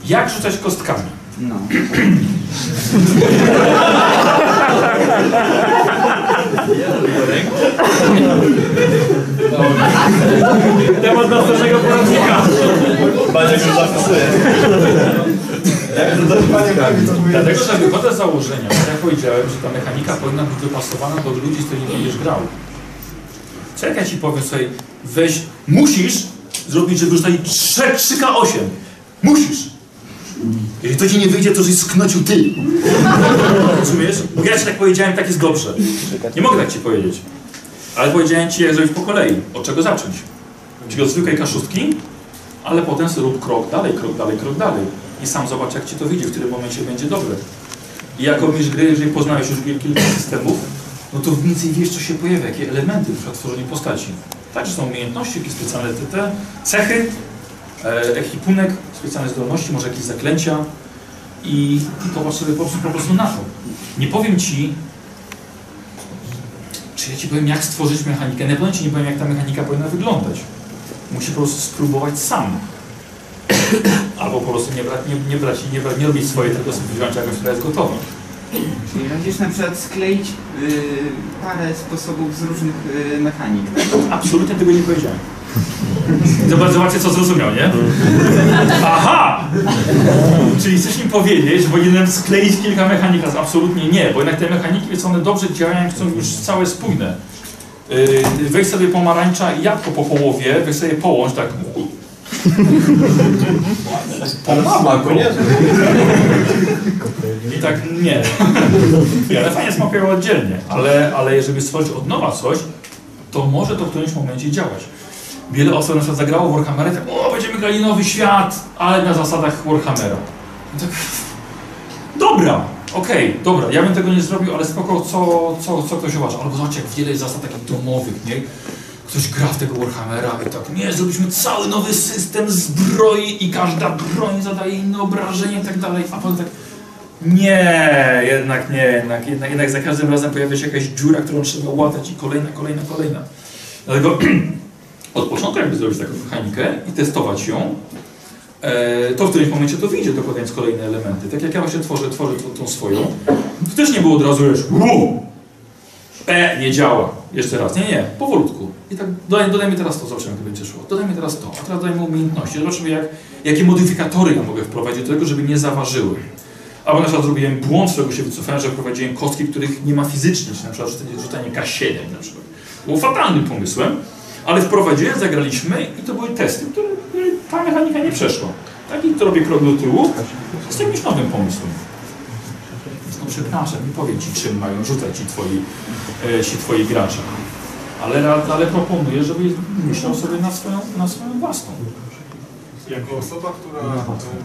Jak rzucać kostkami? No. Temat następnego poradnika. Maciek już zapisuje. Dlatego, że wychodzę z założenia, tak jak powiedziałem, że ta mechanika powinna być dopasowana do ludzi, z którymi będziesz grał. Co jak ja ci powiem sobie, weź, musisz zrobić, żeby rzucali 3, 3K8. Musisz. Jeżeli to ci nie wyjdzie, to żeś sknocił ty. Rozumiesz? Bo ja ci tak powiedziałem, tak jest dobrze. Nie mogę tak ci powiedzieć. Ale powiedziałem ci, jak zrobić po kolei. Od czego zacząć? Czyli od zwykłej kaszustki, ale potem rób krok dalej, krok dalej, krok dalej. I sam zobacz, jak ci to wyjdzie, w którym momencie będzie dobre. I jako mistrz gry, jeżeli poznałeś już kilka systemów, no to mniej więcej wiesz, co się pojawia, jakie elementy w tworzeniu postaci. Także są umiejętności, jakieś specjalne te, te cechy, e, ekwipunek, specjalne zdolności, może jakieś zaklęcia i, i popatrz sobie po prostu, po prostu na to. Nie powiem ci, czy ja ci powiem, jak stworzyć mechanikę. Na pewno ci nie powiem, jak ta mechanika powinna wyglądać. Musi po prostu spróbować sam. Albo po prostu nie brać, nie, nie brać, nie, brać, nie robić swojej, tylko sobie wziąć jakąś, która jest gotowa. Czyli będziesz na przykład skleić y, parę sposobów z różnych y, mechanik. Absolutnie tego nie powiedziałem. Zobacz, zobaczcie, co zrozumiał, nie? Aha! Czyli chcesz mi powiedzieć, że powinienem skleić kilka mechanik raz? Absolutnie nie, bo jednak te mechaniki, wiesz, one dobrze działają, są już całe spójne. Yy, weź sobie pomarańcza i jabłko po połowie, weź sobie połącz tak. Mama, koniecznie. I tak nie. Ale fajnie smakują oddzielnie, ale, ale żeby stworzyć od nowa coś, to może to w którymś momencie działać. Wiele osób na przykład zagrało w Warhammera i tak, o, będziemy grali nowy świat, ale na zasadach Warhammera. I tak, dobra, okej, dobra, ja bym tego nie zrobił, ale spoko, co, co, co ktoś uważa. Albo zobacz, jak wiele jest zasad takich domowych, nie? Ktoś gra w tego Warhammera i tak, nie, zrobiliśmy cały nowy system zbroi i każda broń zadaje inne obrażenie i tak dalej, a potem tak, nie, jednak nie, jednak, jednak, jednak za każdym razem pojawia się jakaś dziura, którą trzeba łatać i kolejna, kolejna, kolejna. Dlatego od początku jakby zrobić taką mechanikę i testować ją, e, to w którymś momencie to wyjdzie, dokładając kolejne elementy. Tak jak ja właśnie tworzę, tworzę tą, tą swoją, to też nie było od razu już E, nie działa. Jeszcze raz. Nie, nie, powolutku. I tak dodaj, dodajmy teraz to, zobaczymy, jak będzie szło. Dodajmy teraz to, a teraz dodajmy umiejętności. Zobaczymy, jak, jakie modyfikatory ja mogę wprowadzić do tego, żeby nie zaważyły. Albo na przykład zrobiłem błąd, z którego się wycofałem, że wprowadziłem kostki, których nie ma fizycznie, czy na przykład rzucanie K7 na przykład. Było fatalnym pomysłem, ale wprowadziłem, zagraliśmy i to były testy, które, które ta mechanika nie przeszła. Tak, i to robię krok do tyłu z jakimś nowym pomysłem. No przepraszam, nie powiem Ci, czym mają rzucać ci Twoi, e, ci twoi gracze. Ale, ale proponuję, żebyś myślał sobie na swoją, na swoją własną. Jako osoba, która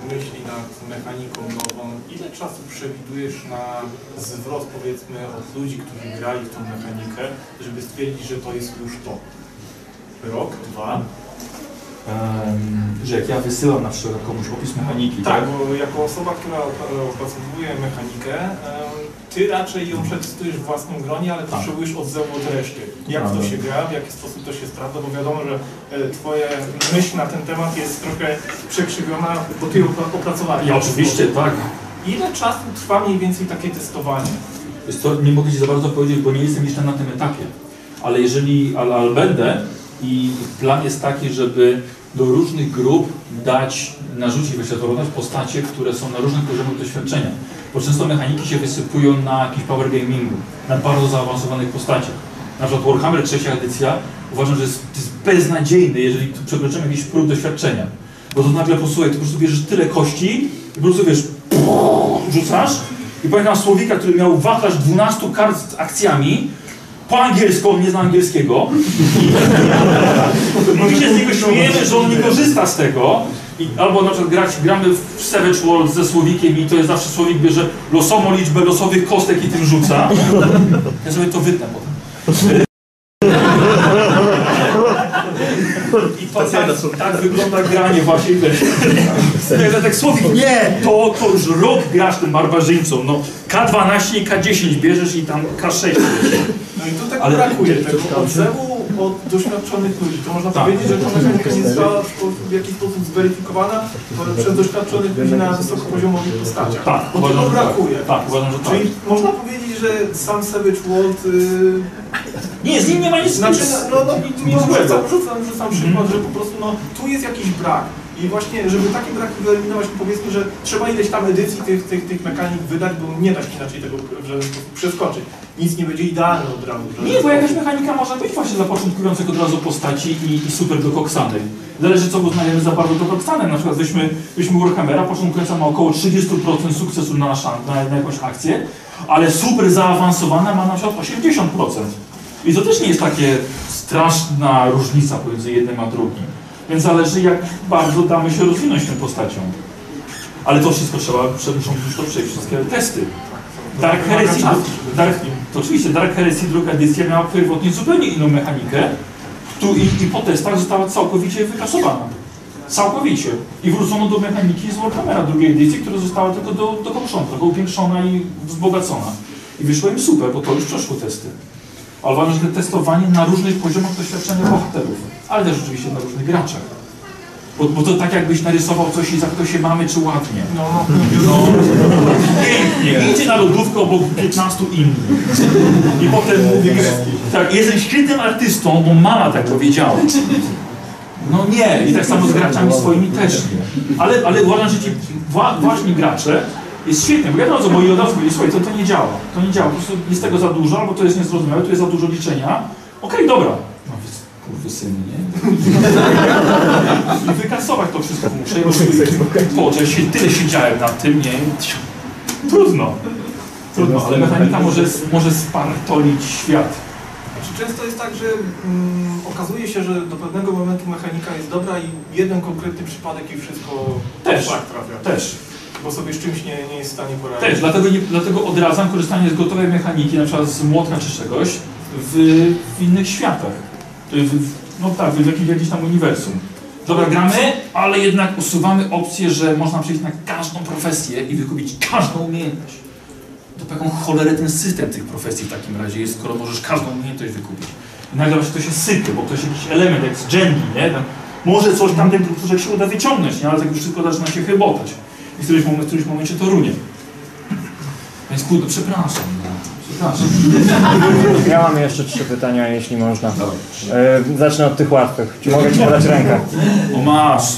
myśli nad mechaniką nową, ile czasu przewidujesz na zwrot powiedzmy od ludzi, którzy grali w tą mechanikę, żeby stwierdzić, że to jest już to? Rok, dwa? Że jak ja wysyłam na przykład komuś opis mechaniki, Tak, bo jako osoba, która opracowuje mechanikę, ty raczej ją przetestujesz w własnym gronie, ale Tak. potrzebujesz odzewu od reszty. Jak to się gra, w jaki sposób to się sprawdza, bo wiadomo, że e, twoja myśl na ten temat jest trochę przekrzywiona, bo ty ją opra- opracowałeś. Ja oczywiście, tak. Ile czasu trwa mniej więcej takie testowanie? Nie mogę Ci za bardzo powiedzieć, bo nie jestem jeszcze na tym etapie. Ale jeżeli, ale, ale będę i plan jest taki, żeby do różnych grup dać, narzucić, wyświetlować postacie, które są na różnych poziomach doświadczenia. Bo często mechaniki się wysypują na jakimś power gamingu, na bardzo zaawansowanych postaciach. Na przykład Warhammer trzecia edycja uważam, że jest, jest beznadziejny, jeżeli przekroczymy jakiś próg doświadczenia. Bo to nagle posłuchaj, ty po prostu bierzesz tyle kości i po prostu wiesz, rzucasz i pamiętam Słowika, który miał wachlarz 12 kart z akcjami, po angielsku, on nie zna angielskiego. I my się z niego śmiejemy, że on nie korzysta z tego. I, albo na przykład grać, gramy w Savage World ze Słowikiem i to jest zawsze Słowik bierze losową liczbę losowych kostek i tym rzuca. Ja sobie to wytnę potem. I to tak, tak wygląda granie właśnie. Ja tak Słowik, nie, to, to już rok grasz tym barbarzyńcą. No K12 i K10 bierzesz i tam K6 bierzesz. No i tu tak Ale- brakuje tego odzewu od doświadczonych ludzi. To można Tak. powiedzieć, że ta mechanika nie została w jakiś sposób zweryfikowana przez doświadczonych ludzi na wysokopoziomowych postaciach. Tak, Bo uważam, tego tak. brakuje. Tak, uważam, że tak. Czyli można powiedzieć, że sam Savage World yy, Nie, z nim nie ma nic Znaczy, no, no, nic no złego. rzucam, rzucam, rzucam przykład, że po prostu no, tu jest jakiś brak. I właśnie, żeby takie braki wyeliminować, powiedzmy, że trzeba ileś tam edycji tych, tych, tych mechanik wydać, bo nie da się inaczej tego przeskoczyć. Nic nie będzie idealne od razu. Nie, bo jakaś mechanika może być właśnie dla od razu postaci i, i super dokoksanej. Zależy co uznajemy za bardzo dokoksanem. Na przykład weźmy, weźmy Warhammera, początkująca ma około 30% sukcesu na, na, na jakąś akcję, ale super zaawansowana ma na przykład 80%. I to też nie jest takie straszna różnica pomiędzy jednym a drugim. Więc zależy jak bardzo damy się rozwinąć tą postacią. Ale to wszystko trzeba, muszą to przejść wszystkie testy. Dark Heresy, Dark, to oczywiście Dark Heresy druga edycja miała pierwotnie zupełnie inną mechanikę tu i, i po testach została całkowicie wykasowana. Całkowicie. I wrócono do mechaniki z Warhammera drugiej edycji, która została tylko do, dokończona, trochę upiększona i wzbogacona. I wyszło im super, bo to już przeszło testy. Ale uważam, że to testowanie na różnych poziomach doświadczenia bohaterów, ale też oczywiście na różnych graczach. Bo, bo to tak jakbyś narysował coś i za kto się mamy, czy ładnie. No, no, No, pięknie. Idzie na lodówkę obok 15 innych. I potem mówi, tak, jestem świetnym artystą, bo mama tak powiedziała. No nie, i tak samo z graczami swoimi też nie. Ale, ale uważam, że ci wła, właśnie gracze jest świetnie, bo wiadomo, co moi od razu powiedzieli, słuchaj, to, to nie działa, to nie działa, po prostu jest tego za dużo, albo to jest niezrozumiałe, tu jest za dużo liczenia. Okej, dobra. I wykasować to wszystko muszę. Boże, się, tyle siedziałem nad tym, nie? Trudno. Trudno, ale mechanika może, może spartolić świat. Znaczy, często jest tak, że mm, okazuje się, że do pewnego momentu mechanika jest dobra i jeden konkretny przypadek i wszystko Też. szlak trafia. Też. Bo sobie z czymś nie, nie jest w stanie poradzić. Też, dlatego, nie, dlatego odradzam korzystanie z gotowej mechaniki, na przykład z młotka czy czegoś, w, w innych światach. To jest no tak, jakimś, w jakimś tam uniwersum. Dobra, gramy, ale jednak usuwamy opcję, że można przejść na każdą profesję i wykupić każdą umiejętność. To taką cholerę ten system tych profesji w takim razie jest, skoro możesz każdą umiejętność wykupić. I nagle właśnie to się sypie, bo ktoś jakiś element, jak z Jenny, nie? Tam, może coś tam ten się uda wyciągnąć, nie? ale tak już wszystko zaczyna się chybotać. I w którymś, moment, w którymś momencie to runie. Więc kurde, przepraszam. No. Ja mam jeszcze trzy pytania, jeśli można. E, zacznę od tych łatwych. Czy mogę Ci podać rękę? O masz.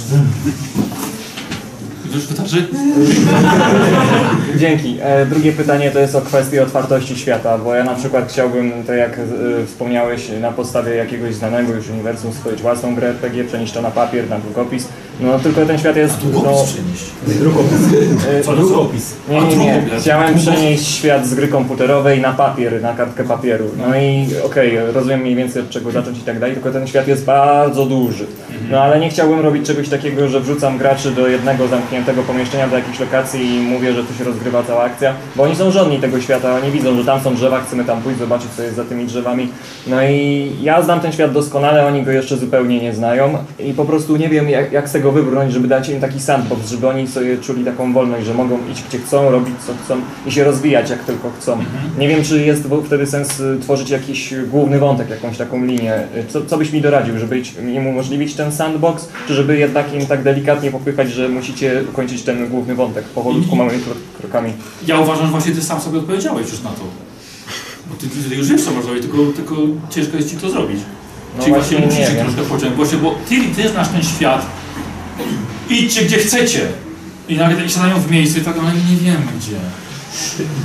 Już wystarczy? Dzięki. E, drugie pytanie to jest o kwestię otwartości świata, bo ja na przykład chciałbym, tak jak e, wspomniałeś, na podstawie jakiegoś znanego już uniwersum stworzyć własną grę RPG, przenieść to na papier, na długopis. No tylko ten świat jest... No, Długopis przenieść. e, Co, no co? Nie, nie, nie. Chciałem przenieść świat z gry komputerowej na papier, na kartkę papieru. No i okej, rozumiem mniej więcej od czego zacząć i tak dalej, tylko ten świat jest bardzo duży. No ale nie chciałbym robić czegoś takiego, że wrzucam graczy do jednego zamkniętego pomieszczenia, do jakiejś lokacji i mówię, że tu się rozgrywa cała akcja, bo oni są żadni tego świata, oni widzą, że tam są drzewa, chcemy tam pójść, zobaczyć co jest za tymi drzewami. No i ja znam ten świat doskonale, oni go jeszcze zupełnie nie znają i po prostu nie wiem jak, jak z tego wybrnąć, żeby dać im taki sandbox, żeby oni sobie czuli taką wolność, że mogą iść gdzie chcą, robić co chcą i się rozwijać jak tylko chcą. Nie wiem, czy jest wtedy sens y, tworzyć jakiś główny wątek, jakąś taką linię. Y, Co, co byś mi doradził, żeby im umożliwić ten sandbox, czy żeby jednak im tak delikatnie popychać, że musicie ukończyć ten główny wątek powolutku, małymi kro- krokami? Ja uważam, że właśnie ty sam sobie odpowiedziałeś już na to. Bo ty, ty już wiesz co można zrobić, tylko, tylko ciężko jest ci to zrobić. No Czyli właśnie właśnie wiem. troszkę pociągnąć, właśnie, bo ty, ty znasz ten świat. Idźcie gdzie chcecie. I nagle tak siadają w miejscu i tak, ale nie wiemy gdzie.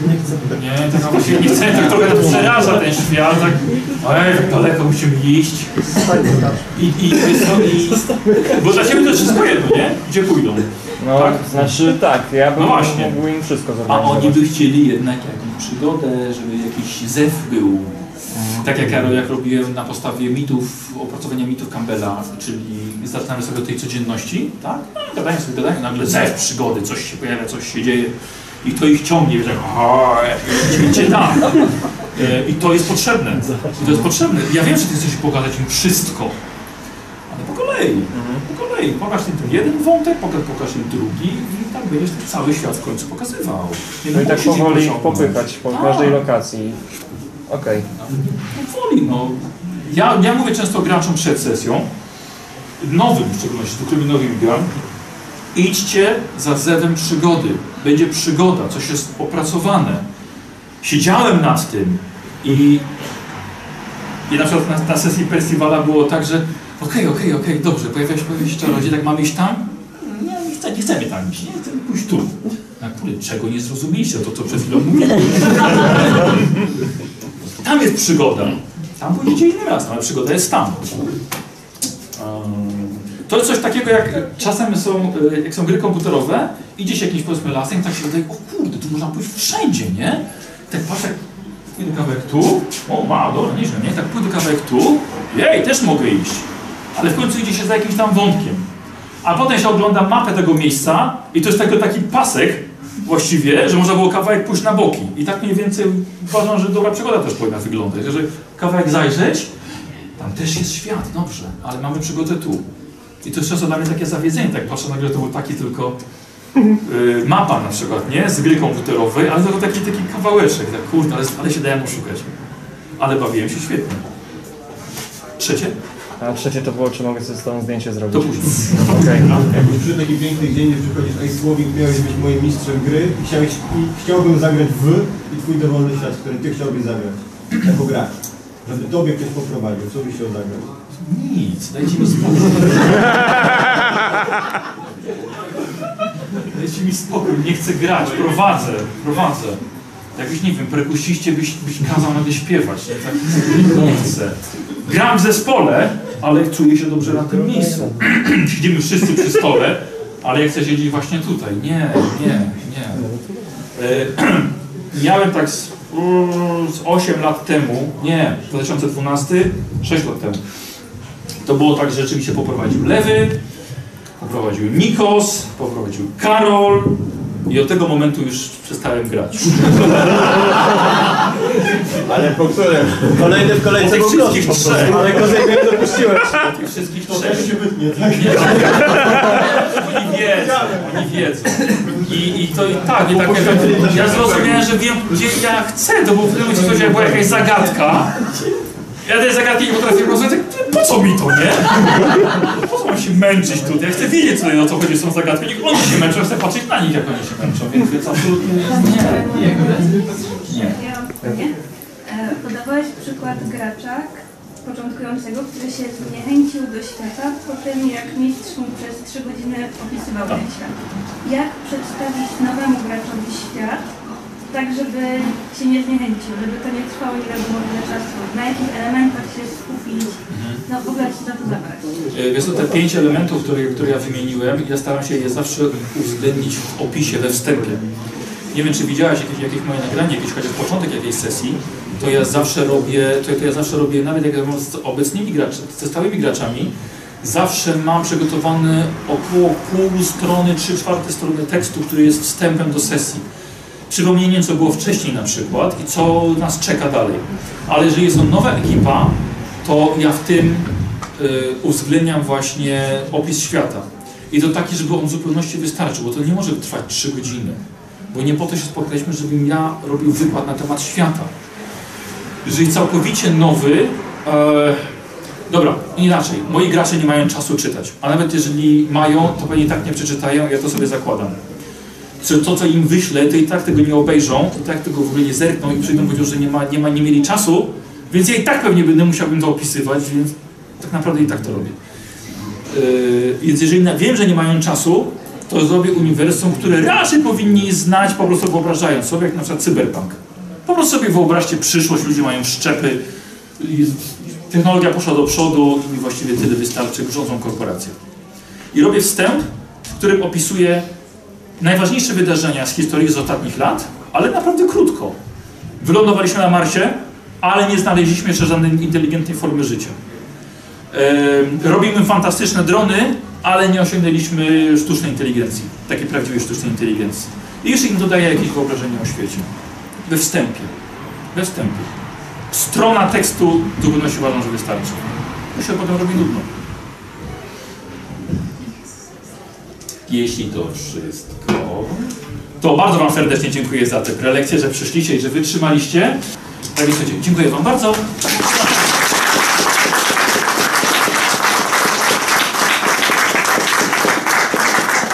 Nie chcę. Nie, tak właśnie nie chcę, tak trochę to przeraża ten świat, tak, ej, tak daleko musimy iść. I, i, jest to, i, bo dla ciebie to jest wszystko jedno, nie? Gdzie pójdą. No, Tak? znaczy tak, ja bym No właśnie. mógł im wszystko A zorganizować. oni by chcieli jednak jakąś przygodę, żeby jakiś zew był. Tak jak ja jak robiłem na podstawie mitów, opracowania mitów Campbella, czyli zaczynamy sobie od tej codzienności, tak? No, i gadają sobie, gadają, nagle zew przygody, coś się pojawia, coś się dzieje. I to ich ciągnie, wiesz, jak "Oj, idźcie tam. E, I to jest potrzebne. I to jest potrzebne. Ja wiem, że ty chcesz pokazać im wszystko. Ale po kolei. kolei. Po kolei. Pokaż im ten jeden wątek, pokaż, pokaż im drugi i tak będziesz ten cały świat w końcu pokazywał. Nie No i tak powoli popychać po Tak. każdej lokacji. Okej. Powoli, no. Ja, ja mówię często graczom przed sesją, nowym w szczególności, z którymi nowym gram, idźcie za zewem przygody. Będzie przygoda, coś jest opracowane. Siedziałem nad tym i, i na przykład na, na sesji festiwala było tak, że okej, okej, okej, dobrze, pojawia się, pojawia się czarodziej, tak mamy iść tam? Nie, nie, chcę, nie chcemy tam iść, nie chcemy pójść tu. Na który, czego nie zrozumieliście, to co przed chwilą mówiłem. Tam jest przygoda. Tam pójdziecie inny raz, ale przygoda jest tam. To jest coś takiego jak czasem są, e, jak są gry komputerowe, idzie się jakimś powiedzmy lasem i tak się wydaje, o kurde, tu można pójść wszędzie, nie? Tak patrzę, pójdę kawałek tu, o wow, dobra, nieźle, nie? Tak pójdę kawałek tu, jej, też mogę iść. Ale w końcu idzie się za jakimś tam wątkiem. A potem się ogląda mapę tego miejsca i to jest tylko taki pasek właściwie, że można było kawałek pójść na boki. I tak mniej więcej uważam, że dobra przygoda też powinna wyglądać. Że kawałek zajrzeć, tam też jest świat, dobrze, ale mamy przygodę tu. I to jest często dla mnie takie zawiedzenie, tak patrzę nagle, to był taki tylko y, mapa na przykład, nie? Z gry komputerowej, ale tylko taki, taki kawałeczek, tak kurde, ale, ale się dałem oszukać. Ale bawiłem się świetnie. Trzecie? A trzecie to było, czy mogę sobie z tą zdjęcie zrobić? To później. Okej. Jakoś przy taki piękny dzień, gdzie przychodzisz, ej Słowik, miałeś być moim mistrzem gry i, chciałeś, i chciałbym zagrać w i twój dowolny świat, w który ty chciałbyś zagrać. Jako gracz. Żeby tobie ktoś poprowadził, co byś chciał zagrać? Nic, dajcie mi spokój. Dajcie mi spokój, nie chcę grać, prowadzę, prowadzę. Jakbyś, nie wiem, perkusiście byś, byś kazał nagle śpiewać, nie? Tak, nie chcę. Gram w zespole, ale czuję się dobrze na tym miejscu. Siedzimy wszyscy przy stole, ale ja chcę siedzieć właśnie tutaj. Nie, nie, nie. E, Miałem tak z, z 8 lat temu, nie, 2012, 6 lat temu. To było tak, że rzeczywiście poprowadził Lewy, poprowadził Nikos, poprowadził Karol i od tego momentu już przestałem grać. Ale po którym? Kolejny w Po kolejce był wszystkich po trzech. Ale gorzej nie dopuściłeś. Po tych wszystkich To trzech. się wytnie, tak? Oni wiedzą, oni wiedzą. I, i to i tak, i tak jak, ja zrozumiałem, że wiem gdzie ja chcę, to był w tym momencie była jakaś zagadka. Ja tej zagadki nie potrafię rozwiązać, po co mi to, nie? Po co mam się męczyć tutaj? Ja chcę wiedzieć co, o co chodzi z tą zagadką. Niech oni się męczą, ja chcę patrzeć na nich, jak oni się męczą, więc, więc absolutnie nie. Nie. Ja mam pytanie. E, Podawałeś przykład gracza początkującego, który się zniechęcił do świata po tym, jak mistrz mu przez 3 godziny opisywał ten świat. Jak przedstawić nowemu graczowi świat, tak żeby się nie zniechęcił, żeby to nie trwało nie wiadomo ile czasu, na jakich elementach się skupić, no w ogóle się za to zabrać. E, Wiesz te pięć elementów, które, które ja wymieniłem, ja staram się je zawsze uwzględnić w opisie, we wstępie. Nie wiem, czy widziałaś jakieś, jakieś moje nagranie, jakieś chociaż początek jakiejś sesji, to ja zawsze robię, to, to ja zawsze robię, nawet jak ja mam z obecnymi graczami, ze stałymi graczami, zawsze mam przygotowany około pół strony, trzy czwarte strony tekstu, który jest wstępem do sesji. Przypomnieniem, co było wcześniej na przykład i co nas czeka dalej. Ale jeżeli jest to nowa ekipa, to ja w tym y, uwzględniam właśnie opis świata. I to taki, żeby on w zupełności wystarczył, bo to nie może trwać 3 godziny. Bo nie po to się spotkaliśmy, żebym ja robił wykład na temat świata. Jeżeli całkowicie nowy, e, dobra, inaczej, moi gracze nie mają czasu czytać, a nawet jeżeli mają, to pewnie tak nie przeczytają, ja to sobie zakładam. Czy to, co im wyślę, to i tak tego nie obejrzą, i tak tego w ogóle nie zerkną i przyjdą powiedzieć, że nie, ma, nie, ma, nie mieli czasu, więc ja i tak pewnie będę musiałbym to opisywać, więc tak naprawdę i tak to robię. Yy, więc jeżeli wiem, że nie mają czasu, to zrobię uniwersum, które raczej powinni znać, po prostu wyobrażając sobie, jak na przykład cyberpunk. Po prostu sobie wyobraźcie przyszłość, ludzie mają szczepy, technologia poszła do przodu i właściwie tyle wystarczy, rządzą korporacje. I robię wstęp, w którym opisuję najważniejsze wydarzenia z historii z ostatnich lat, ale naprawdę krótko. Wylądowaliśmy na Marsie, ale nie znaleźliśmy jeszcze żadnej inteligentnej formy życia. Robimy fantastyczne drony, ale nie osiągnęliśmy sztucznej inteligencji, takiej prawdziwej sztucznej inteligencji. I jeszcze im dodaję jakieś wyobrażenie o świecie. We wstępie. We wstępie. Strona tekstu w zupełności uważam, że wystarczy. To się potem robi nudno. Jeśli to wszystko, to bardzo Wam serdecznie dziękuję za te prelekcje, że przyszliście i że wytrzymaliście. Tak więc dziękuję Wam bardzo.